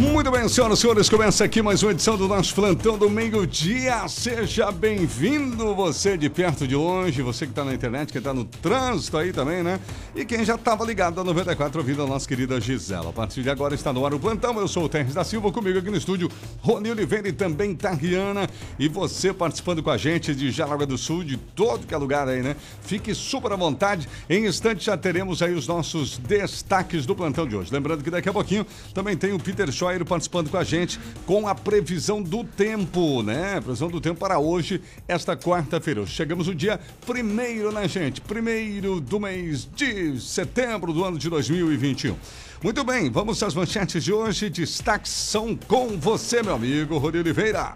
Muito bem, senhoras e senhores, começa aqui mais uma edição do nosso plantão do meio-dia. Seja bem-vindo, você de perto de longe, você que está na internet, que está no trânsito aí também, né? E quem já estava ligado na 94 ouvindo a nossa querida Gisela. A partir de agora está no ar o plantão. Eu sou o Terres da Silva, comigo aqui no estúdio, Rony Oliveira e também Tariana. E você participando com a gente de Jaraguá do Sul, de todo que é lugar aí, né? Fique super à vontade. Em instantes já teremos aí os nossos destaques do plantão de hoje. Lembrando que daqui a pouquinho também tem o Peter Participando com a gente com a previsão do tempo, né? Previsão do tempo para hoje, esta quarta-feira. Chegamos no dia primeiro, né, gente? Primeiro do mês de setembro do ano de 2021. Muito bem, vamos às manchetes de hoje. Destaques são com você, meu amigo Rodrigo Oliveira.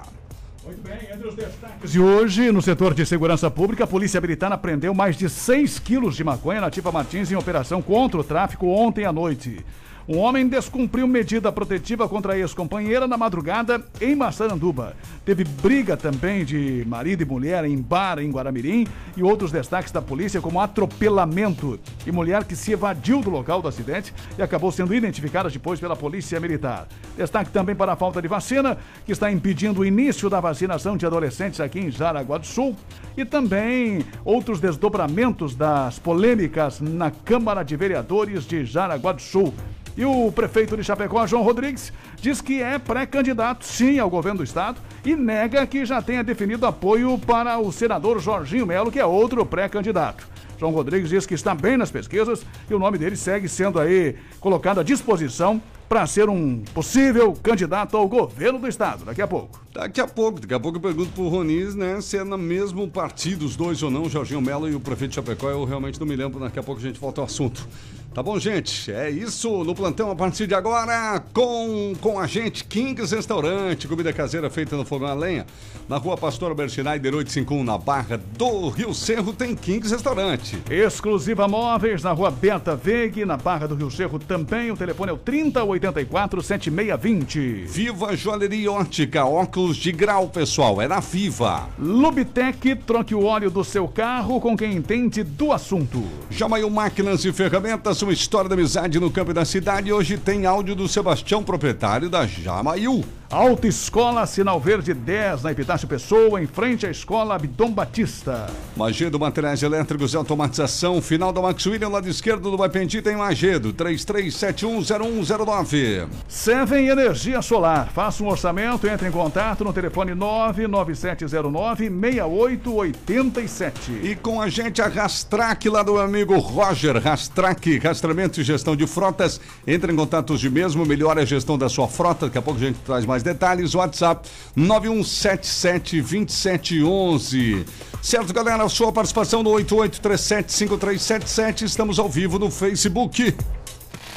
Muito bem, entre os destaques de hoje, no setor de segurança pública, a Polícia Militar apreendeu mais de 6 quilos de maconha nativa Martins em operação contra o tráfico ontem à noite. Um homem descumpriu medida protetiva contra a ex-companheira na madrugada em Massaranduba. Teve briga também de marido e mulher em bar em Guaramirim e outros destaques da polícia como atropelamento e mulher que se evadiu do local do acidente e acabou sendo identificada depois pela polícia militar. Destaque também para a falta de vacina, que está impedindo o início da vacinação de adolescentes aqui em Jaraguá do Sul e também outros desdobramentos das polêmicas na Câmara de Vereadores de Jaraguá do Sul. E o prefeito de Chapecó, João Rodrigues, diz que é pré-candidato, sim, ao governo do estado e nega que já tenha definido apoio para o senador Jorginho Melo, que é outro pré-candidato. João Rodrigues diz que está bem nas pesquisas e o nome dele segue sendo aí colocado à disposição para ser um possível candidato ao governo do estado. Daqui a pouco. Daqui a pouco, daqui a pouco eu pergunto pro Roniz, né, se é no mesmo partido os dois ou não, o Jorginho Melo e o prefeito Chapecó, eu realmente não me lembro, daqui a pouco a gente volta ao assunto. Tá bom, gente? É isso no plantão a partir de agora com, com a gente Kings Restaurante, comida caseira feita no fogão a lenha. Na rua Pastor Bertinaider 851, na Barra do Rio Cerro, tem Kings Restaurante. Exclusiva Móveis, na rua Beta Veg, na Barra do Rio Cerro também. O telefone é o 3084-7620. Viva Joalheria Ótica, óculos de grau, pessoal, é na Viva. Lubitec, troque o óleo do seu carro com quem entende do assunto. Jamaiu Máquinas e Ferramentas uma história da amizade no campo da cidade. Hoje tem áudio do Sebastião, proprietário da Jamaiu. Autoescola Sinal Verde 10, na Epitácio Pessoa, em frente à Escola Abdom Batista. Magedo Materiais Elétricos e Automatização, final da Max William, lado esquerdo do Bapendi, tem Magedo, 33710109. Seven Energia Solar, faça um orçamento, entre em contato no telefone 99709-6887. E com a gente a Rastrac, lá do amigo Roger, Rastrac, rastreamento e gestão de frotas, entre em contato hoje mesmo, melhore a gestão da sua frota, daqui a pouco a gente traz mais detalhes, WhatsApp 91772711. Certo, galera? Sua participação no 88375377. Estamos ao vivo no Facebook.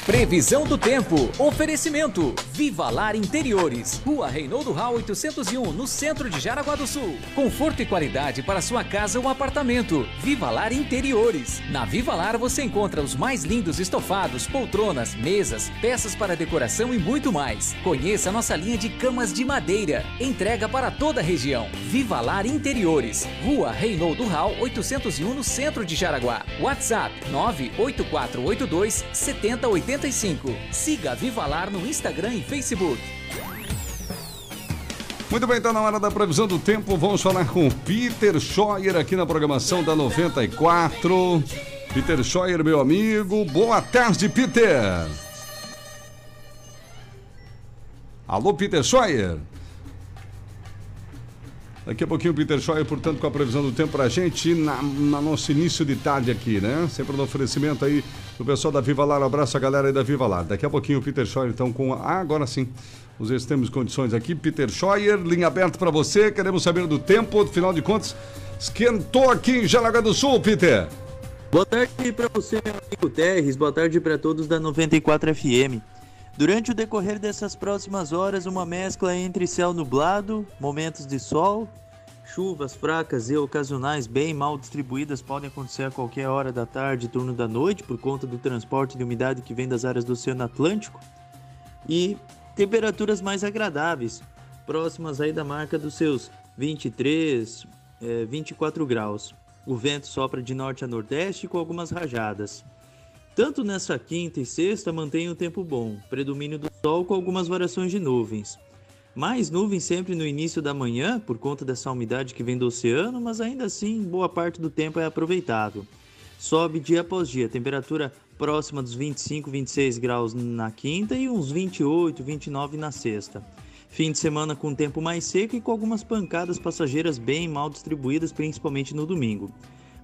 Previsão do tempo. Oferecimento. Viva Lar Interiores. Rua Reinaldo Rau 801, no centro de Jaraguá do Sul. Conforto e qualidade para sua casa ou apartamento. Viva Lar Interiores. Na Viva Lar você encontra os mais lindos estofados, poltronas, mesas, peças para decoração e muito mais. Conheça nossa linha de camas de madeira. Entrega para toda a região. Viva Lar Interiores. Rua Reinaldo Rau 801, no centro de Jaraguá. WhatsApp 98482 7080 Siga Viva Lar no Instagram e Facebook. Muito bem, está na hora da previsão do tempo. Vamos falar com Peter Scheuer aqui na programação da 94. Peter Scheuer, meu amigo. Boa tarde, Peter. Alô, Peter Scheuer. Daqui a pouquinho o Peter Scheuer, portanto, com a previsão do tempo para a gente na, na nosso início de tarde aqui, né? Sempre no oferecimento aí do pessoal da Viva Lar. Um abraço a galera aí da Viva Lar. Daqui a pouquinho o Peter Scheuer, então, com. Ah, agora sim. Os extremos condições aqui. Peter Scheuer, linha aberta para você. Queremos saber do tempo, afinal de contas, esquentou aqui em Jaraguá do Sul, Peter. Boa tarde para você, meu amigo Terres. Boa tarde para todos da 94 FM. Durante o decorrer dessas próximas horas, uma mescla entre céu nublado, momentos de sol, chuvas fracas e ocasionais bem mal distribuídas podem acontecer a qualquer hora da tarde turno da noite por conta do transporte de umidade que vem das áreas do Oceano Atlântico e temperaturas mais agradáveis, próximas aí da marca dos seus 23, eh, 24 graus. O vento sopra de norte a nordeste com algumas rajadas. Tanto nessa quinta e sexta mantém o tempo bom, predomínio do sol com algumas variações de nuvens. Mais nuvens sempre no início da manhã, por conta dessa umidade que vem do oceano, mas ainda assim boa parte do tempo é aproveitável. Sobe dia após dia, temperatura próxima dos 25, 26 graus na quinta e uns 28, 29 na sexta. Fim de semana com tempo mais seco e com algumas pancadas passageiras bem mal distribuídas, principalmente no domingo.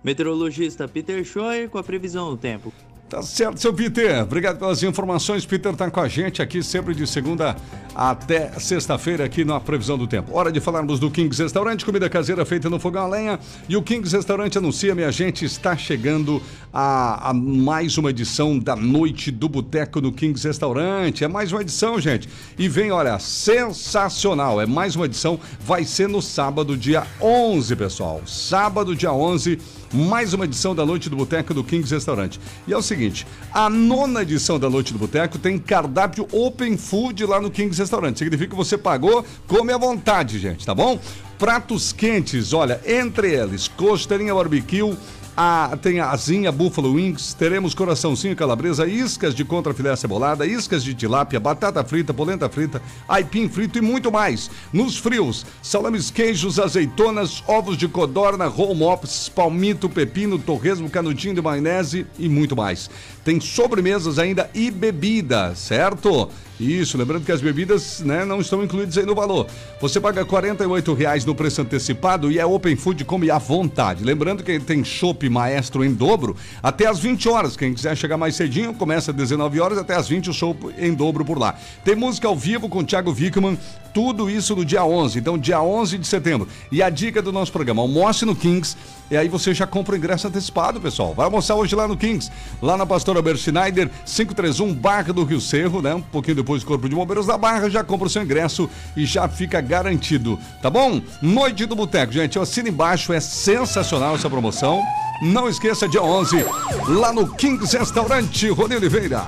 Meteorologista Peter Scheuer com a previsão do tempo. Tá certo, seu Peter. Obrigado pelas informações. Peter tá com a gente aqui sempre de segunda até sexta-feira aqui na previsão do tempo. Hora de falarmos do Kings Restaurante, comida caseira feita no fogão a lenha. E o Kings Restaurante anuncia, minha gente, está chegando a, a mais uma edição da Noite do Boteco no Kings Restaurante. É mais uma edição, gente. E vem, olha, sensacional. É mais uma edição. Vai ser no sábado, dia 11, pessoal. Sábado, dia 11 mais uma edição da Noite do Boteco do Kings Restaurante. E é o seguinte, a nona edição da Noite do Boteco tem cardápio Open Food lá no Kings Restaurante. Significa que você pagou, come à vontade, gente, tá bom? Pratos quentes, olha, entre eles, costelinha barbecue, a, tem a asinha Buffalo Wings, teremos coraçãozinho calabresa, iscas de contrafilé cebolada, iscas de tilápia, batata frita, polenta frita, aipim frito e muito mais. Nos frios, salames, queijos, azeitonas, ovos de codorna, home ops, palmito, pepino, torresmo, canudinho de maionese e muito mais. Tem sobremesas ainda e bebida, certo? Isso, lembrando que as bebidas né, não estão incluídas aí no valor. Você paga R$ reais no preço antecipado e é Open Food come à vontade. Lembrando que tem chopp maestro em dobro até às 20 horas. Quem quiser chegar mais cedinho, começa às 19 horas até às 20 o show em dobro por lá. Tem música ao vivo com Thiago Wickman, tudo isso no dia 11. Então, dia 11 de setembro. E a dica do nosso programa, almoce no Kings e aí você já compra o ingresso antecipado, pessoal. Vai almoçar hoje lá no Kings, lá na Pastora Bert Schneider, 531 Barra do Rio Cerro, né? Um pouquinho depois do Corpo de Bombeiros da Barra, já compra o seu ingresso e já fica garantido, tá bom? Noite do Boteco, gente, assina embaixo, é sensacional essa promoção. Não esqueça, dia 11, lá no Kings Restaurante, Rony Oliveira.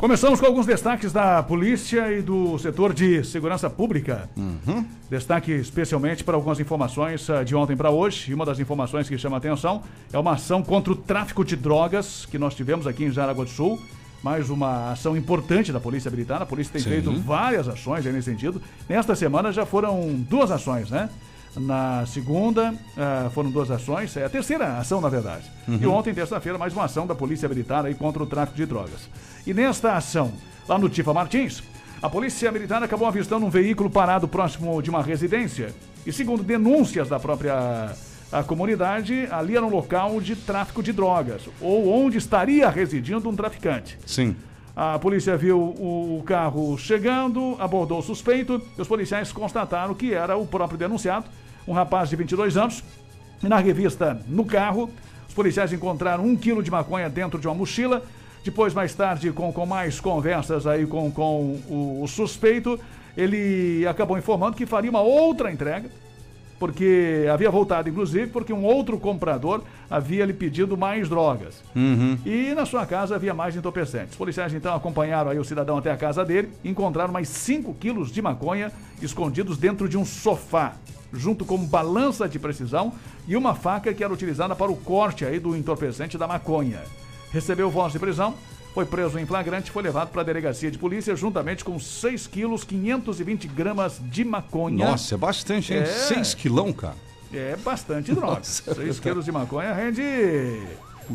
Começamos com alguns destaques da polícia e do setor de segurança pública. Uhum. Destaque especialmente para algumas informações uh, de ontem para hoje. E uma das informações que chama a atenção é uma ação contra o tráfico de drogas que nós tivemos aqui em Jaraguá do Sul. Mais uma ação importante da Polícia Militar. A polícia tem Sim. feito várias ações aí nesse sentido. Nesta semana já foram duas ações, né? Na segunda ah, foram duas ações, é a terceira ação, na verdade. E ontem, terça-feira, mais uma ação da Polícia Militar aí contra o tráfico de drogas. E nesta ação, lá no Tifa Martins, a Polícia Militar acabou avistando um veículo parado próximo de uma residência. E segundo denúncias da própria a comunidade, ali era um local de tráfico de drogas, ou onde estaria residindo um traficante. Sim. A polícia viu o carro chegando, abordou o suspeito e os policiais constataram que era o próprio denunciado, um rapaz de 22 anos. E na revista No Carro, os policiais encontraram um quilo de maconha dentro de uma mochila. Depois, mais tarde, com, com mais conversas aí com, com o, o suspeito, ele acabou informando que faria uma outra entrega porque havia voltado, inclusive, porque um outro comprador havia lhe pedido mais drogas. Uhum. E na sua casa havia mais entorpecentes. Os policiais então acompanharam aí o cidadão até a casa dele e encontraram mais 5 quilos de maconha escondidos dentro de um sofá, junto com balança de precisão e uma faca que era utilizada para o corte aí do entorpecente da maconha. Recebeu voz de prisão, foi preso em flagrante e foi levado para a delegacia de polícia juntamente com 6 quilos 520 gramas de maconha. Nossa, é bastante, hein? É. 6 quilão, cara. É bastante droga. Nossa. 6 quilos de maconha rende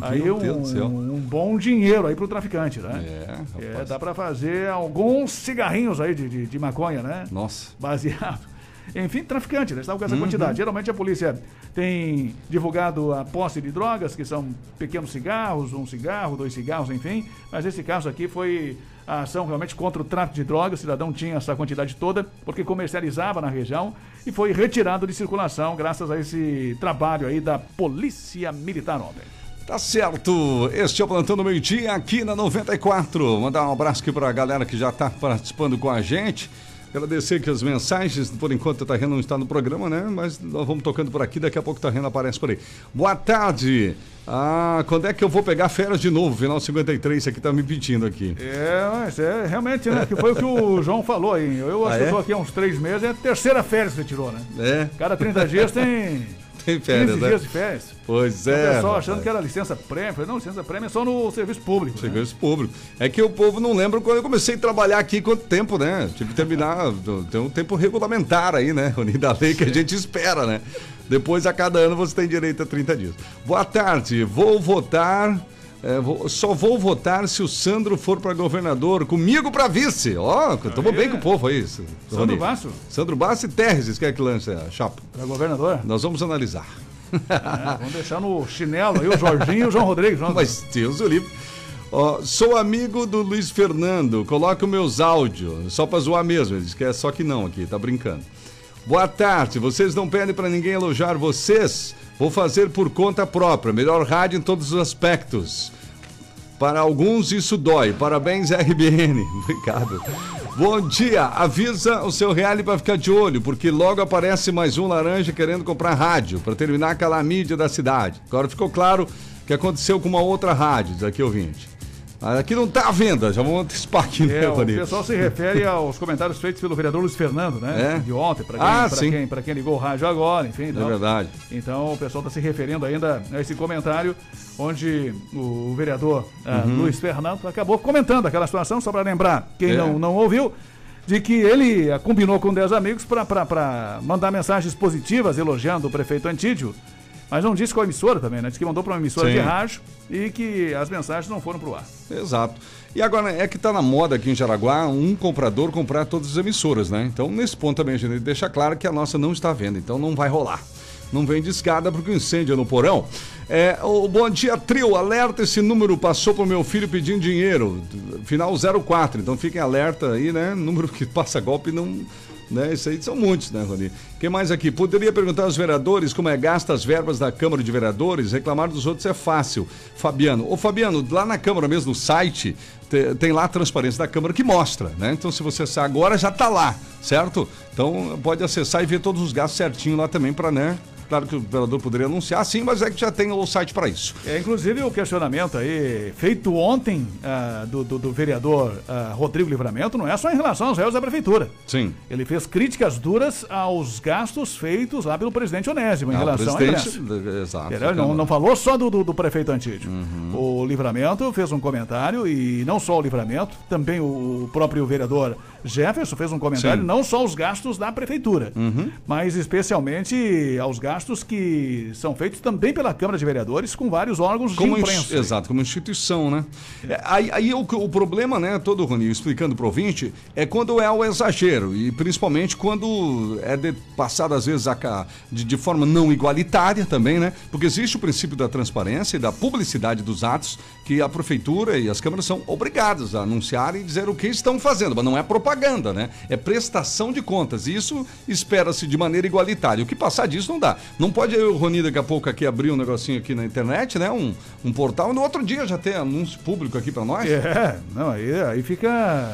aí um, um bom dinheiro aí pro traficante, né? É, É, dá pra fazer alguns cigarrinhos aí de, de, de maconha, né? Nossa. Baseado. Enfim, traficante, né? Estava com essa Uhum. quantidade. Geralmente a polícia tem divulgado a posse de drogas, que são pequenos cigarros, um cigarro, dois cigarros, enfim. Mas esse caso aqui foi a ação realmente contra o tráfico de drogas. O cidadão tinha essa quantidade toda, porque comercializava na região e foi retirado de circulação graças a esse trabalho aí da Polícia Militar ontem. Tá certo. Este é o Plantão do Meio Dia aqui na 94. Mandar um abraço aqui pra galera que já tá participando com a gente. Agradecer aqui as mensagens. Por enquanto a Tarrena não está no programa, né? Mas nós vamos tocando por aqui. Daqui a pouco a Tarrena aparece por aí. Boa tarde. Ah, quando é que eu vou pegar férias de novo? Final 53, isso aqui tá me pedindo aqui. É, mas é realmente, né? Que foi o que o João falou aí. Eu acho Ah, que é? eu tô aqui há uns três meses, é a terceira férias que você tirou, né? É. Cada 30 dias tem. Tem férias, 15 né? dias de férias. Pois O é. pessoal rapaz. achando que era licença prêmio. Falei, não, licença prêmio é só no serviço público. né? Serviço público. É que o povo não lembra quando eu comecei a trabalhar aqui quanto tempo, né? Tive que terminar, tem um tempo regulamentar aí, né? Rony, da lei que a gente espera, né? Depois, a cada ano, você tem direito a 30 dias. Boa tarde, vou votar. É, vou- só vou votar se o Sandro for para governador, comigo para vice. Ó, estamos Aí. bem com o povo aí. Sandro Rony. Basso, Sandro Basso e Terres, quer que lance a chapa? para governador. Nós vamos analisar. É, vamos deixar no chinelo aí o Jorginho e o João Rodrigues. Vamos- Mas Deus o livre. Ó, sou amigo do Luiz Fernando, coloca meus áudios, só pra zoar mesmo, ele diz que é só que não aqui, tá brincando. Boa tarde, vocês não pedem pra ninguém elogiar vocês? Vou fazer por conta própria, melhor rádio em todos os aspectos. Para alguns isso dói. Parabéns, RBN. Obrigado. Bom dia. Avisa o seu real para ficar de olho, porque logo aparece mais um laranja querendo comprar rádio para terminar aquela mídia da cidade. Agora ficou claro que aconteceu com uma outra rádio, diz aqui ouvinte. Aqui não tá à venda, já vamos antecipar aqui, né, É, o pessoal se refere aos comentários feitos pelo vereador Luiz Fernando, né? É? De ontem, para quem, Ah, quem, quem ligou o rádio agora, enfim. É então- verdade. Então o pessoal está se referindo ainda a esse comentário, onde o vereador Uhum. Luiz Fernando acabou comentando aquela situação, só para lembrar, quem É. não, não ouviu, de que ele ah, combinou com 10 amigos para mandar mensagens positivas elogiando o prefeito Antídio, mas não disse qual emissora também, né? Disse que mandou para uma emissora Sim. de rádio e que as mensagens não foram para o ar. Exato. E agora, é que tá na moda aqui em Jaraguá um comprador comprar todas as emissoras, né? Então, nesse ponto também, a gente deixa claro que a nossa não está à venda, então não vai rolar. Não vem de escada porque o incêndio é no porão. É, o Bom Dia Trio, alerta, esse número passou pro meu filho pedindo dinheiro, final 04, então fiquem alerta aí, né? Número que passa golpe não... Né? Isso aí são muitos, né, Rony? Quem mais aqui? Poderia perguntar aos vereadores como é gasta as verbas da Câmara de Vereadores? Reclamar dos outros é fácil. Fabiano. Ô, Fabiano, lá na Câmara mesmo, no site, te- tem lá a transparência da Câmara que mostra, né? Então, se você acessar agora, já tá lá, certo? Então, pode acessar e ver todos os gastos certinho lá também para, né? Claro que o vereador poderia anunciar, sim, mas é que já tem o site para isso. É, inclusive o questionamento aí feito ontem ah, do, do- do vereador ah, Rodrigo Livramento não é só em relação aos réus da prefeitura. Sim. Ele fez críticas duras aos gastos feitos lá pelo presidente Onésimo em Ah, relação à presidente- imprensa. Exato. Ele não, não falou só do, do, do prefeito Antídio. Uhum. O Livramento fez um comentário, e não só o Livramento, também o próprio vereador Jefferson fez um comentário, Sim. não só os gastos da prefeitura, Uhum. mas especialmente aos gastos que são feitos também pela Câmara de Vereadores com vários órgãos Como de imprensa. exato, como instituição, né? É, aí aí o, o problema, né, todo Rony, explicando pro ouvinte, é quando é o exagero, e principalmente quando é de- passado, às vezes, a de, de forma não igualitária também, né? Porque existe o princípio da transparência e da publicidade dos atos que a prefeitura e as câmaras são obrigadas a anunciar e dizer o que estão fazendo, mas não é propaganda, né? É prestação de contas. E isso espera-se de maneira igualitária. O que passar disso não dá. Não pode eu, o Rony, daqui a pouco aqui abrir um negocinho aqui na internet, né? Um, um portal, e no outro dia já ter anúncio público aqui para nós. É, não, aí, aí fica.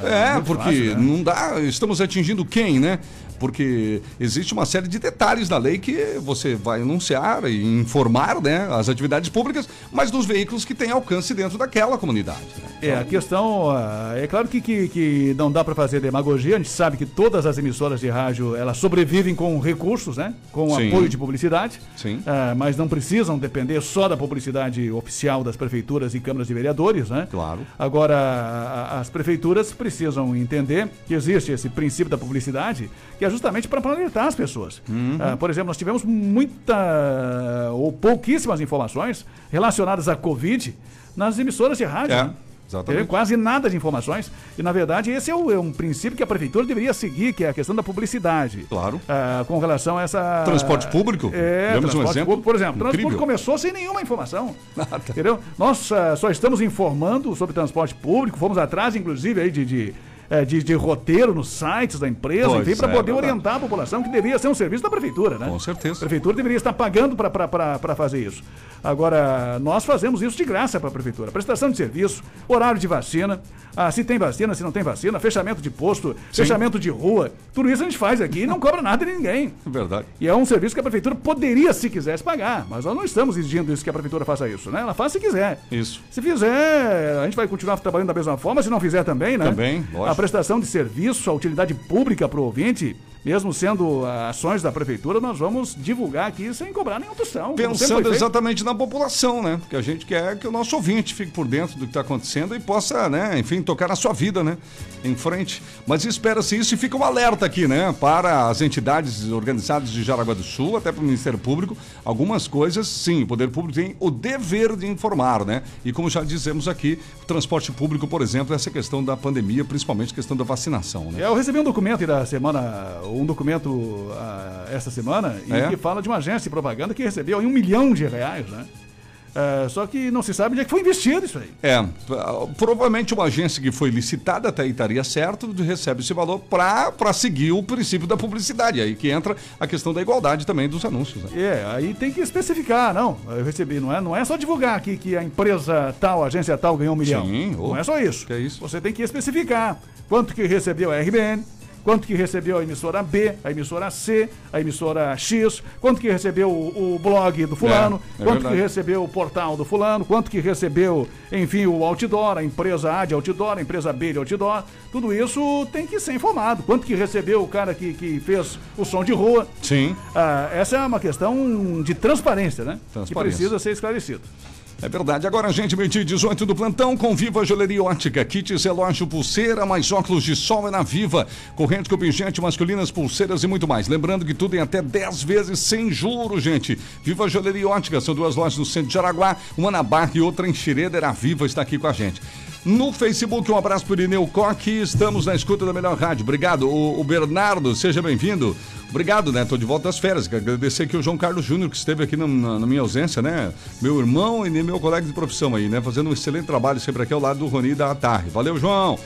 É, porque fácil, né? não dá. Estamos atingindo quem, né? Porque existe uma série de detalhes na lei que você vai anunciar e informar, né, as atividades públicas, mas dos veículos que têm alcance dentro daquela comunidade. né? É, a questão, ah, é claro que, que, que não dá para fazer demagogia, a gente sabe que todas as emissoras de rádio, elas sobrevivem com recursos, né? Com Sim. apoio de publicidade, Sim. Ah, mas não precisam depender só da publicidade oficial das prefeituras e câmaras de vereadores, né? Claro. Agora, as prefeituras precisam entender que existe esse princípio da publicidade, que justamente para alertar as pessoas. Uhum. Ah, por exemplo, nós tivemos muita ou pouquíssimas informações relacionadas à Covid nas emissoras de rádio. É, né? exatamente. Quase nada de informações. E, na verdade, esse é, o- é um princípio que a prefeitura deveria seguir, que é a questão da publicidade. Claro. Ah, com relação a essa. Transporte público? É, Demos um exemplo público, por exemplo. Incrível. transporte começou sem nenhuma informação. Entendeu? Nós ah, só estamos informando sobre transporte público, fomos atrás, inclusive, aí de. de eh, de, de roteiro nos sites da empresa, Pois enfim, para é, poder verdade. orientar a população que deveria ser um serviço da prefeitura, né? Com certeza. A prefeitura deveria estar pagando para fazer isso. Agora, nós fazemos isso de graça para a prefeitura. Prestação de serviço, horário de vacina, ah, se tem vacina, se não tem vacina, fechamento de posto, fechamento de rua. Tudo isso a gente faz aqui e não cobra nada de ninguém. Verdade. E é um serviço que a prefeitura poderia, se quisesse, pagar. Mas nós não estamos exigindo isso que a prefeitura faça isso, né? Ela faz se quiser. Isso. Se fizer, a gente vai continuar trabalhando da mesma forma. Se não fizer também, né? Também, lógico. A prestação de serviço, a utilidade pública para o ouvinte mesmo sendo ações da prefeitura, nós vamos divulgar aqui sem cobrar nenhum tostão. Pensando exatamente na população, né? Porque a gente quer que o nosso ouvinte fique por dentro do que está acontecendo e possa, né, enfim, tocar na sua vida, né? Em frente. Mas espera-se isso e fica um alerta aqui, né? Para as entidades organizadas de Jaraguá do Sul, até para o Ministério Público, algumas coisas, sim, o poder público tem o dever de informar, né? E como já dizemos aqui, o transporte público, por exemplo, essa questão da pandemia, principalmente a questão da vacinação, né? É, eu recebi um documento da semana, um documento uh, essa semana, é? que fala de uma agência de propaganda que recebeu um milhão de reais, né? É, só que não se sabe onde é que foi investido isso aí. É, provavelmente uma agência que foi licitada até estaria certo, recebe esse valor para seguir o princípio da publicidade. Aí que entra a questão da igualdade também dos anúncios. Né? É, aí tem que especificar, não. Eu recebi, não é, não é só divulgar aqui que a empresa tal, a agência tal ganhou um milhão. Sim, não é só isso. Que é isso. Você tem que especificar quanto que recebeu a RBN, quanto que recebeu a emissora B, a emissora C, a emissora X, quanto que recebeu o, o blog do fulano, é, é quanto verdade. que recebeu o portal do fulano, quanto que recebeu, enfim, o outdoor, a empresa A de outdoor, a empresa B de outdoor, tudo isso tem que ser informado. Quanto que recebeu o cara que, que fez o som de rua. Sim. Ah, essa é uma questão de transparência, né? Transparência. Que precisa ser esclarecido. É verdade. Agora, gente, meio 18 do plantão com Viva Joalheria Ótica. Kits, relógio, pulseira, mais óculos de sol é na Viva. Corrente com pingente, masculinas, pulseiras e muito mais. Lembrando que tudo em até 10 vezes sem juros, gente. Viva Joalheria Ótica. São duas lojas no centro de Jaraguá, uma na Barra e outra em Xereder. A Viva está aqui com a gente. No Facebook, um abraço para o Irineu Coque. Estamos na escuta da melhor rádio. Obrigado. O, o Bernardo, seja bem-vindo. Obrigado, né? Tô de volta das férias. Agradecer aqui o João Carlos Júnior, que esteve aqui na, na, na, minha ausência, né? Meu irmão e meu colega de profissão aí, né? Fazendo um excelente trabalho sempre aqui ao lado do Roni da Tarde. Valeu, João!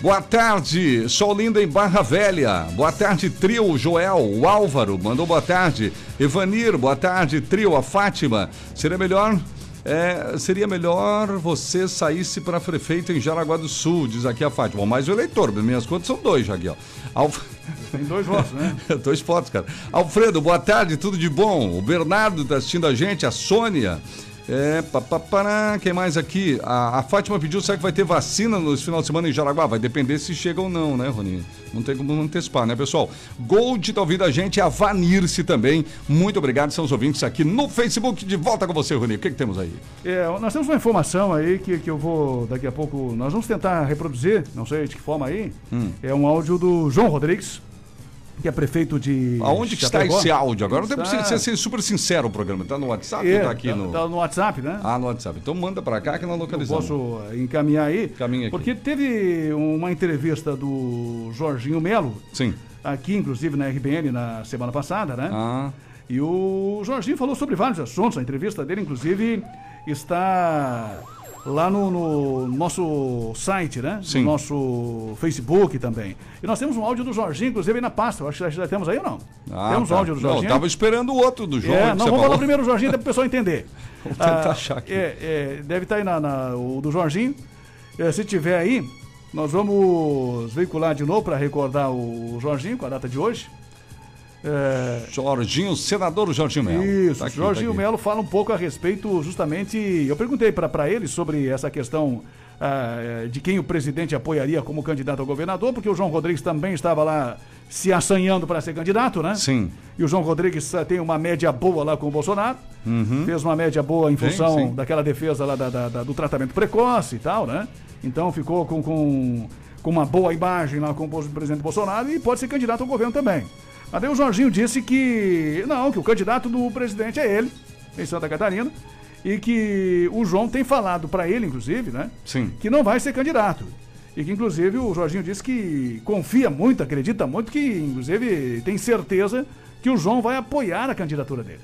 Boa tarde, Sol Linda em Barra Velha. Boa tarde, trio Joel, o Álvaro, mandou boa tarde. Evanir, boa tarde, trio, a Fátima. Seria melhor é, seria melhor você saísse para prefeito em Jaraguá do Sul, diz aqui a Fátima. Mas o eleitor, minhas contas são dois ó. Alf... Tem dois votos, né? dois votos, cara. Alfredo, boa tarde, tudo de bom? O Bernardo está assistindo a gente, a Sônia. É, papapara, quem mais aqui? A, a, Fátima pediu, será que vai ter vacina no final de semana em Jaraguá? Vai depender se chega ou não, né, Roninho? Não tem como antecipar, né, pessoal? Gold tá ouvindo a gente, a Vanirce também. Muito obrigado, são os ouvintes aqui no Facebook. De volta com você, Roninho. O que, que temos aí? É, nós temos uma informação aí que, que eu vou, daqui a pouco, nós vamos tentar reproduzir, não sei de que forma aí. Hum. É um áudio do João Rodrigues, que é prefeito de. Aonde que está esse áudio agora? Está... Tem que ser, super sincero o programa. Está no WhatsApp é, ou tá aqui tá, no. Tá no WhatsApp, né? Ah, no WhatsApp. Então manda para cá que nós localizamos. Eu posso encaminhar aí. Caminha aqui. Porque teve uma entrevista do Jorginho Melo. Sim. Aqui, inclusive, na RBN na semana passada, né? Ah. E o Jorginho falou sobre vários assuntos. A entrevista dele, inclusive, está lá no, no, nosso site, né? Sim. No nosso Facebook também. E nós temos um áudio do Jorginho, inclusive aí na pasta. Acho que já temos aí ou não? Ah, temos tá. um áudio do Jorginho. Não, eu tava esperando o outro do João. É, não, vamos falar primeiro do Jorginho, para o pessoal entender. vamos tentar ah, achar aqui. É, é, deve estar tá aí na, na, o do Jorginho. É, se tiver aí, nós vamos veicular de novo para recordar o Jorginho com a data de hoje. É... Jorginho, senador Jorginho Melo. Isso, tá aqui, Jorginho tá Melo fala um pouco a respeito, justamente. Eu perguntei para ele sobre essa questão uh, de quem o presidente apoiaria como candidato a governador, porque o João Rodrigues também estava lá se assanhando para ser candidato, né? Sim. E o João Rodrigues uh, tem uma média boa lá com o Bolsonaro. Uhum. Fez uma média boa em função sim, sim. daquela defesa lá da, da, da, do tratamento precoce e tal, né? Então ficou com, com, com uma boa imagem lá com o presidente Bolsonaro e pode ser candidato ao governo também. Mas daí o Jorginho disse que não, que o candidato do presidente é ele, em Santa Catarina, e que o João tem falado para ele, inclusive, né? Sim. Que não vai ser candidato. E que, inclusive, o Jorginho disse que confia muito, acredita muito, que, inclusive, tem certeza que o João vai apoiar a candidatura dele.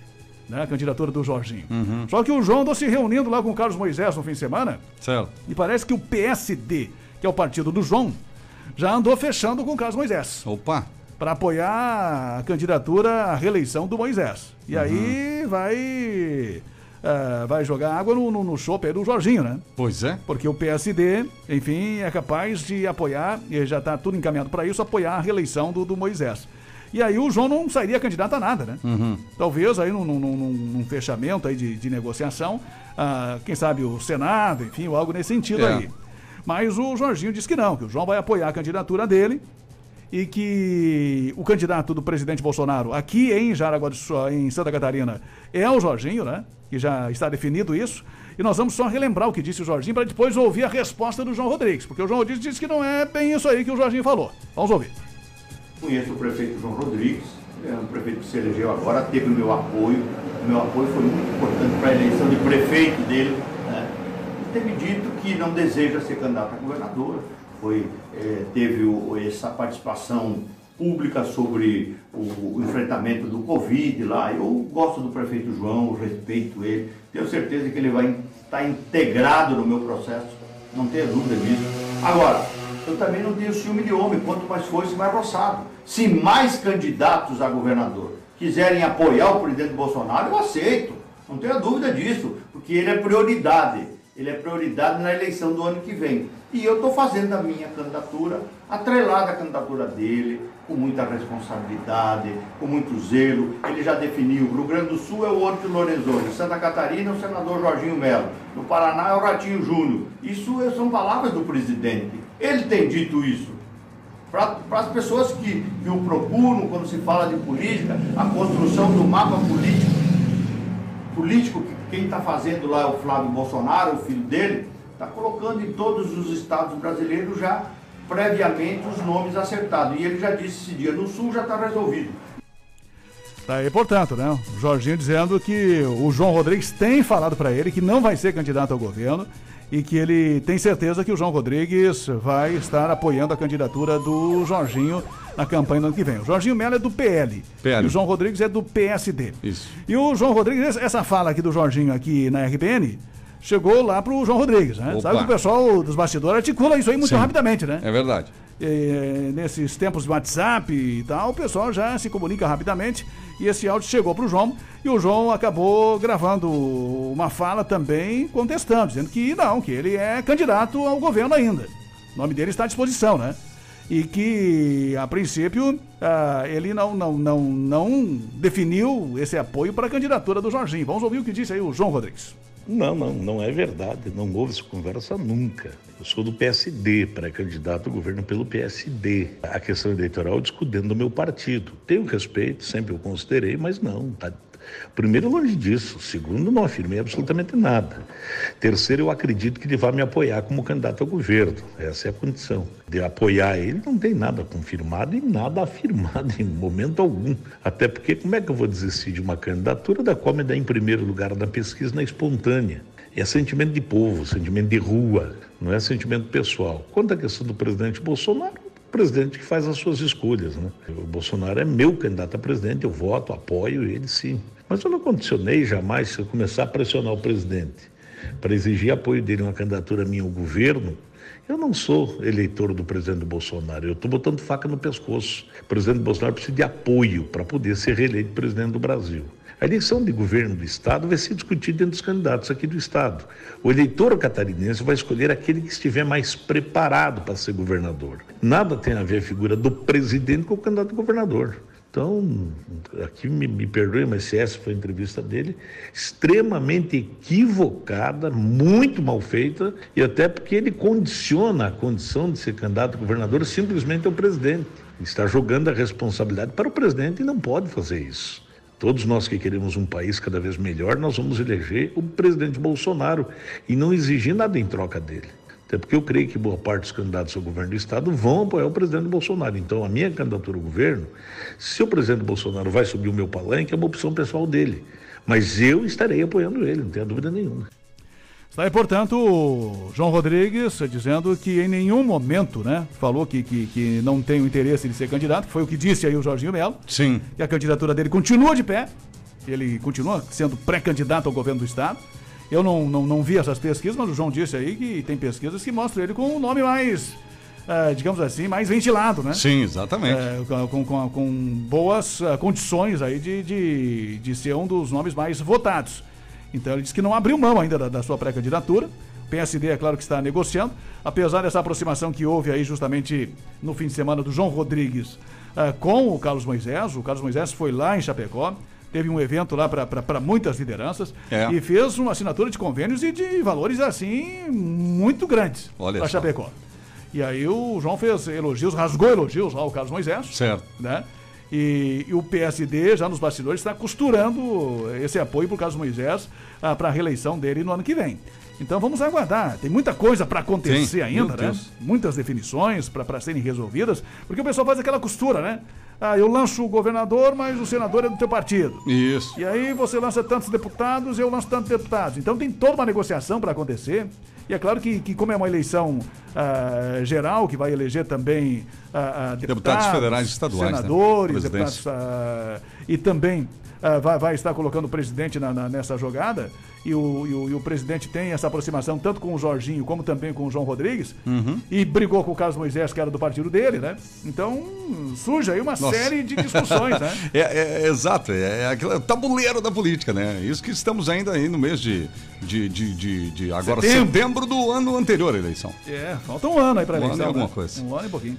Né, a candidatura do Jorginho. Uhum. Só que o João andou se reunindo lá com o Carlos Moisés no fim de semana. Certo. E parece que o PSD, que é o partido do João, já andou fechando com o Carlos Moisés. Opa! para apoiar a candidatura à reeleição do Moisés. E uhum. aí vai. Uh, vai jogar água no, no, no chope do Jorginho, né? Pois é. Porque o PSD, enfim, é capaz de apoiar, e já está tudo encaminhado para isso, apoiar a reeleição do, do Moisés. E aí o João não sairia candidato a nada, né? Uhum. Talvez aí num, num, num, num, fechamento aí de, de negociação, uh, quem sabe o Senado, enfim, ou algo nesse sentido é. aí. Mas o Jorginho disse que não, que o João vai apoiar a candidatura dele e que o candidato do presidente Bolsonaro aqui em Jaraguá do Sul, em Santa Catarina, é o Jorginho, né? Que já está definido isso. E nós vamos só relembrar o que disse o Jorginho para depois ouvir a resposta do João Rodrigues, porque o João Rodrigues disse que não é bem isso aí que o Jorginho falou. Vamos ouvir. Conheço o prefeito João Rodrigues, é um prefeito que se elegeu agora, teve o meu apoio. O meu apoio foi muito importante para a eleição de prefeito dele. Né? Teve dito que não deseja ser candidato a governador, foi, é, teve o, essa participação pública sobre o, o, enfrentamento do Covid lá. Eu gosto do prefeito João, respeito ele, tenho certeza que ele vai estar integrado no meu processo, não tenha dúvida disso. Agora, eu também não tenho ciúme de homem, quanto mais fosse, mais roçado. Se mais candidatos a governador quiserem apoiar o presidente Bolsonaro, eu aceito, não tenha dúvida disso, porque ele é prioridade, ele é prioridade na eleição do ano que vem. E eu estou fazendo a minha candidatura, atrelada à candidatura dele, com muita responsabilidade, com muito zelo. Ele já definiu, o Rio Grande do Sul é o Orto Lorenzoni, Santa Catarina é o senador Jorginho Melo, no Paraná é o Ratinho Júnior. Isso são palavras do presidente. Ele tem dito isso. Para as pessoas que, que o procuram quando se fala de política, a construção do mapa político, político que quem está fazendo lá é o Flávio Bolsonaro, o filho dele, está colocando em todos os estados brasileiros já previamente os nomes acertados. E ele já disse esse dia, no Sul já está resolvido. Tá aí, portanto, né? O Jorginho dizendo que o João Rodrigues tem falado para ele que não vai ser candidato ao governo e que ele tem certeza que o João Rodrigues vai estar apoiando a candidatura do Jorginho na campanha do ano que vem. O Jorginho Melo é do PL, PL. e o João Rodrigues é do PSD. Isso. E o João Rodrigues, essa fala aqui do Jorginho aqui na RBN, chegou lá pro João Rodrigues, né? Opa. Sabe que o pessoal dos bastidores articula isso aí muito Sim. rapidamente, né? É verdade. E, nesses tempos de WhatsApp e tal, o pessoal já se comunica rapidamente e esse áudio chegou pro João e o João acabou gravando uma fala também contestando, dizendo que não, que ele é candidato ao governo ainda. O nome dele está à disposição, né? E que, a princípio, uh, ele não, não, não, não definiu esse apoio para a candidatura do Jorginho. Vamos ouvir o que disse aí o João Rodrigues. Não, não, não é verdade. Não houve essa conversa nunca. Eu sou do PSD, pré-candidato ao governo pelo PSD. A questão eleitoral eu discuto dentro do meu partido. Tenho respeito, sempre eu considerei, mas não. Tá Primeiro, longe disso. Segundo, não afirmei absolutamente nada. Terceiro, eu acredito que ele vai me apoiar como candidato ao governo. Essa é a condição. De apoiar ele, não tem nada confirmado e nada afirmado em momento algum. Até porque, como é que eu vou desistir de uma candidatura da qual me dá em primeiro lugar na pesquisa na espontânea? É sentimento de povo, sentimento de rua, não é sentimento pessoal. Quanto à questão do presidente Bolsonaro, presidente que faz as suas escolhas. Né? O Bolsonaro é meu candidato a presidente, eu voto, apoio ele sim. Mas eu não condicionei jamais, se eu começar a pressionar o presidente para exigir apoio dele uma candidatura minha ao governo, eu não sou eleitor do presidente Bolsonaro, eu estou botando faca no pescoço. O presidente Bolsonaro precisa de apoio para poder ser reeleito presidente do Brasil. A eleição de governo do Estado vai ser discutida entre os candidatos aqui do Estado. O eleitor catarinense vai escolher aquele que estiver mais preparado para ser governador. Nada tem a ver a figura do presidente com o candidato governador. Então, aqui me, me perdoe, mas se essa foi a entrevista dele, extremamente equivocada, muito mal feita, e até porque ele condiciona a condição de ser candidato a governador simplesmente ao presidente. está jogando a responsabilidade para o presidente e não pode fazer isso. Todos nós que queremos um país cada vez melhor, nós vamos eleger o presidente Bolsonaro e não exigir nada em troca dele. Até porque eu creio que boa parte dos candidatos ao governo do Estado vão apoiar o presidente Bolsonaro. Então, a minha candidatura ao governo, se o presidente Bolsonaro vai subir o meu palanque, é uma opção pessoal dele. Mas eu estarei apoiando ele, não tenha dúvida nenhuma. Está aí, portanto, o João Rodrigues dizendo que em nenhum momento, né, falou que, que, que não tem o interesse de ser candidato, que foi o que disse aí o Jorginho Melo. Sim. Que a candidatura dele continua de pé, ele continua sendo pré-candidato ao governo do Estado. Eu não, não, não vi essas pesquisas, mas o João disse aí que tem pesquisas que mostram ele com um nome mais, é, digamos assim, mais ventilado, né? Sim, exatamente. É, com, com, com, boas uh, condições aí de, de, de ser um dos nomes mais votados. Então ele disse que não abriu mão ainda da, da sua pré-candidatura. O PSD é claro que está negociando, apesar dessa aproximação que houve aí justamente no fim de semana do João Rodrigues uh, com o Carlos Moisés. O Carlos Moisés foi lá em Chapecó, teve um evento lá para muitas lideranças é. e fez uma assinatura de convênios e de valores assim muito grandes para Chapecó. E aí o João fez elogios, rasgou elogios ao Carlos Moisés. Certo. Né? E, e o PSD, já nos bastidores, está costurando esse apoio para o Carlos Moisés ah, para a reeleição dele no ano que vem. Então vamos aguardar. Tem muita coisa para acontecer Sim, ainda, né? Muitas definições para serem resolvidas, porque o pessoal faz aquela costura, né? Ah, eu lanço o governador, mas o senador é do teu partido. Isso. E aí você lança tantos deputados, eu lanço tantos deputados. Então tem toda uma negociação para acontecer. E é claro que, que como é uma eleição ah, geral, que vai eleger também ah, ah, Deputados federais e estaduais, né? senadores, Presidência. deputados, ah, e também vai, vai estar colocando o presidente na- na- nessa jogada. E o, e, o, e o presidente tem essa aproximação tanto com o Jorginho como também com o João Rodrigues. Uhum. E brigou com o Carlos Moisés, que era do partido dele, né? Então surge aí uma Nossa. série de discussões, né? É, é- é exato, é, é aquele tabuleiro da política, né? Isso que estamos ainda aí no mês de, de, de, de, de agora Setembro. setembro. do ano anterior à eleição. É, falta um ano aí pra Um ano eleição. e alguma né? coisa. Um ano e pouquinho.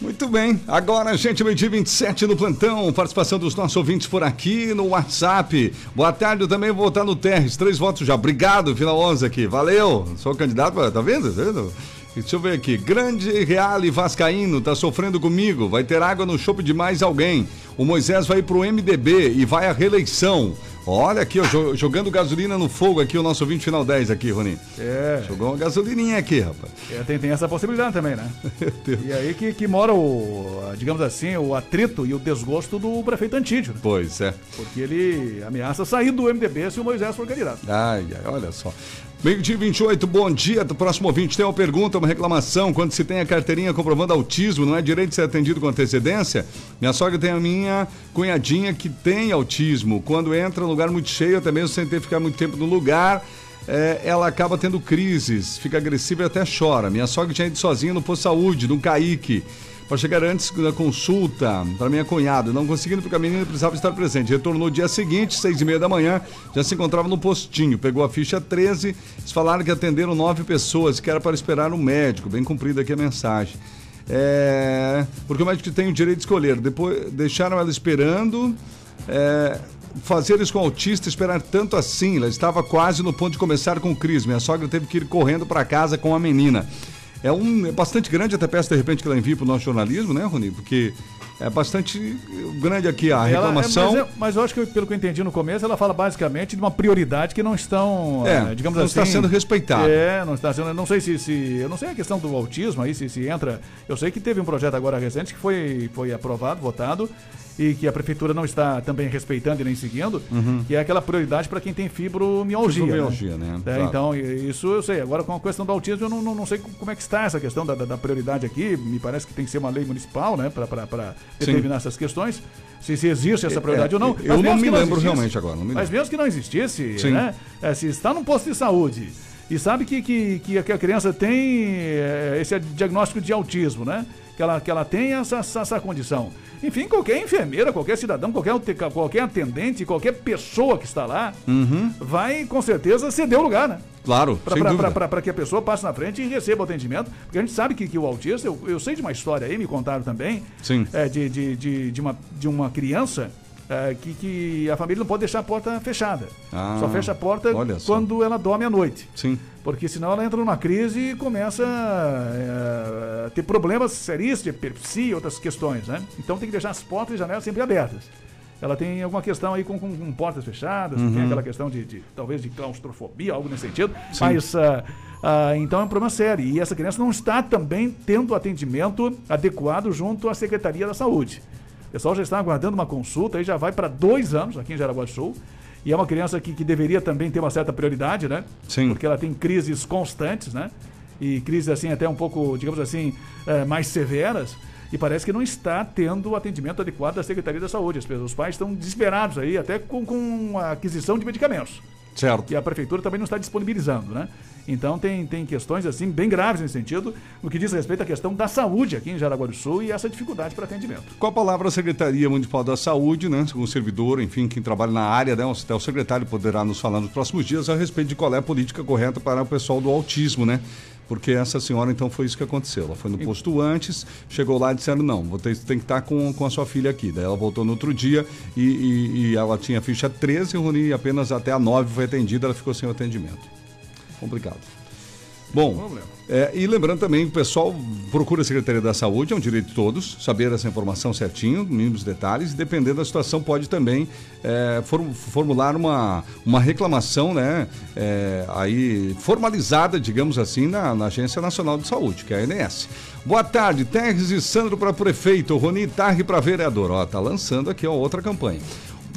Muito bem, agora, gente, meio-dia 27 no plantão, participação dos nossos ouvintes por aqui no WhatsApp. Boa tarde, eu também vou votar no Terres, três votos já. Obrigado, final 11 aqui, valeu. Sou candidato, tá vendo? Tá vendo? Deixa eu ver aqui, Grande Real e Vascaíno, tá sofrendo comigo, vai ter água no chope de mais alguém. O Moisés vai pro MDB e vai à reeleição. Olha aqui, ó, jo- jogando gasolina no fogo aqui, o nosso 20 final 10 aqui, Roninho. É, Jogou uma gasolininha aqui, rapaz. é, tem, tem essa possibilidade também, né? Meu Deus. E aí que, que mora o, digamos assim, o atrito e o desgosto do prefeito Antídio, né? Pois é. Porque ele ameaça sair do MDB se o Moisés for candidato. Ai, ai, olha só. Meio-dia 28, bom dia. Do próximo ouvinte tem uma pergunta, uma reclamação. Quando se tem a carteirinha comprovando autismo, não é direito de ser atendido com antecedência? Minha sogra tem a minha cunhadinha que tem autismo. Quando entra num lugar muito cheio, até mesmo sem ter que ficar muito tempo no lugar, é, ela acaba tendo crises, fica agressiva e até chora. Minha sogra tinha ido sozinha no posto de saúde, num Caique para chegar antes da consulta para minha cunhada. Não conseguindo porque a menina precisava estar presente. Retornou dia seguinte, seis e meia da manhã, já se encontrava no postinho. Pegou a ficha 13, eles falaram que atenderam nove pessoas, que era para esperar um médico. Bem cumprida aqui a mensagem. É, porque o médico tem o direito de escolher. Depois deixaram ela esperando. É, fazer isso com o autista, esperar tanto assim. Ela estava quase no ponto de começar com crise. Minha sogra teve que ir correndo para casa com a menina. É um é bastante grande, até peço de repente que ela envie para o nosso jornalismo, né, Rony? Porque é bastante grande aqui a Ela- reclamação. é, mas, eu- mas eu acho que, pelo que eu entendi no começo, ela fala basicamente de uma prioridade que não estão, É, eh, digamos não assim... está sendo respeitada. É, não está sendo... Não sei se, se... Eu não sei a questão do autismo aí, se, se entra... Eu sei que teve um projeto agora recente que foi, foi aprovado, votado, e que a prefeitura não está também respeitando e nem seguindo, que é aquela prioridade para quem tem fibromialgia. Uhum. Fibromialgia, né? É, Claro. Então, isso eu sei. Agora, com a questão do autismo, eu não, não, não sei como é que está essa questão da, da- da prioridade aqui. Me parece que tem que ser uma lei municipal, né, para determinar essas questões. Se, se existe essa prioridade É, ou não. eu não me que lembro existisse- realmente agora, não me mas lembro. mesmo que não existisse, Sim. né? é, se está num posto de saúde e sabe que, que, que a- que a criança tem é, esse diagnóstico de autismo, né? Que ela, que ela tem essa, essa, essa condição. Enfim, qualquer enfermeira, qualquer cidadão, qualquer, qualquer atendente, qualquer pessoa que está lá, Uhum. vai com certeza ceder o lugar, né? Claro. Para que a pessoa passe na frente e receba o atendimento. Porque a gente sabe que, que o autista, eu, eu sei de uma história aí, me contaram também, Sim. é, de, de, de, de uma, de uma criança é, que, que a família não pode deixar a porta fechada. Ah, só fecha a porta quando ela dorme à noite. Sim. Porque senão ela entra numa crise e começa é, a ter problemas seríssimos de epilepsia e outras questões, né? Então tem que deixar as portas e janelas sempre abertas. Ela tem alguma questão aí com, com- com portas fechadas, Uhum. tem aquela questão de, de, talvez de claustrofobia, algo nesse sentido. Mas ah, ah, então é um problema sério. E essa criança não está também tendo atendimento adequado junto à Secretaria da Saúde. O pessoal já está aguardando uma consulta aí já vai para dois anos aqui em Jaraguá do Sul. E é uma criança que, que deveria também ter uma certa prioridade, né? Sim. Porque ela tem crises constantes, né? E crises assim até um pouco, digamos assim, eh, mais severas. E parece que não está tendo o atendimento adequado da Secretaria da Saúde. Os pais estão desesperados aí, até com, com a aquisição de medicamentos. Certo. E a prefeitura também não está disponibilizando, né? Então tem, tem questões assim bem graves nesse sentido, no que diz respeito à questão da saúde aqui em Jaraguá do Sul e essa dificuldade para atendimento. Com a palavra a Secretaria Municipal da Saúde, né? O servidor, enfim, quem trabalha na área, né? Até o secretário poderá nos falar nos próximos dias a respeito de qual é a política correta para o pessoal do autismo, né? Porque essa senhora, então, foi isso que aconteceu. Ela foi no posto antes, chegou lá e disseram, não, você tem que estar com, com a sua filha aqui. Daí ela voltou no outro dia e, e- e ela tinha ficha 13, Rony, e apenas até a 9 foi atendida, ela ficou sem o atendimento. Complicado. Bom, é, e lembrando também, o pessoal procura a Secretaria da Saúde, é um direito de todos, saber essa informação certinho, mínimos detalhes, e dependendo da situação, pode também é, formular uma, uma reclamação, né? É, aí formalizada, digamos assim, na, na, Agência Nacional de Saúde, que é a ANS. Boa tarde, Terres e Sandro para prefeito, Roni Tarri para vereador. Ó, tá lançando aqui ó, outra campanha.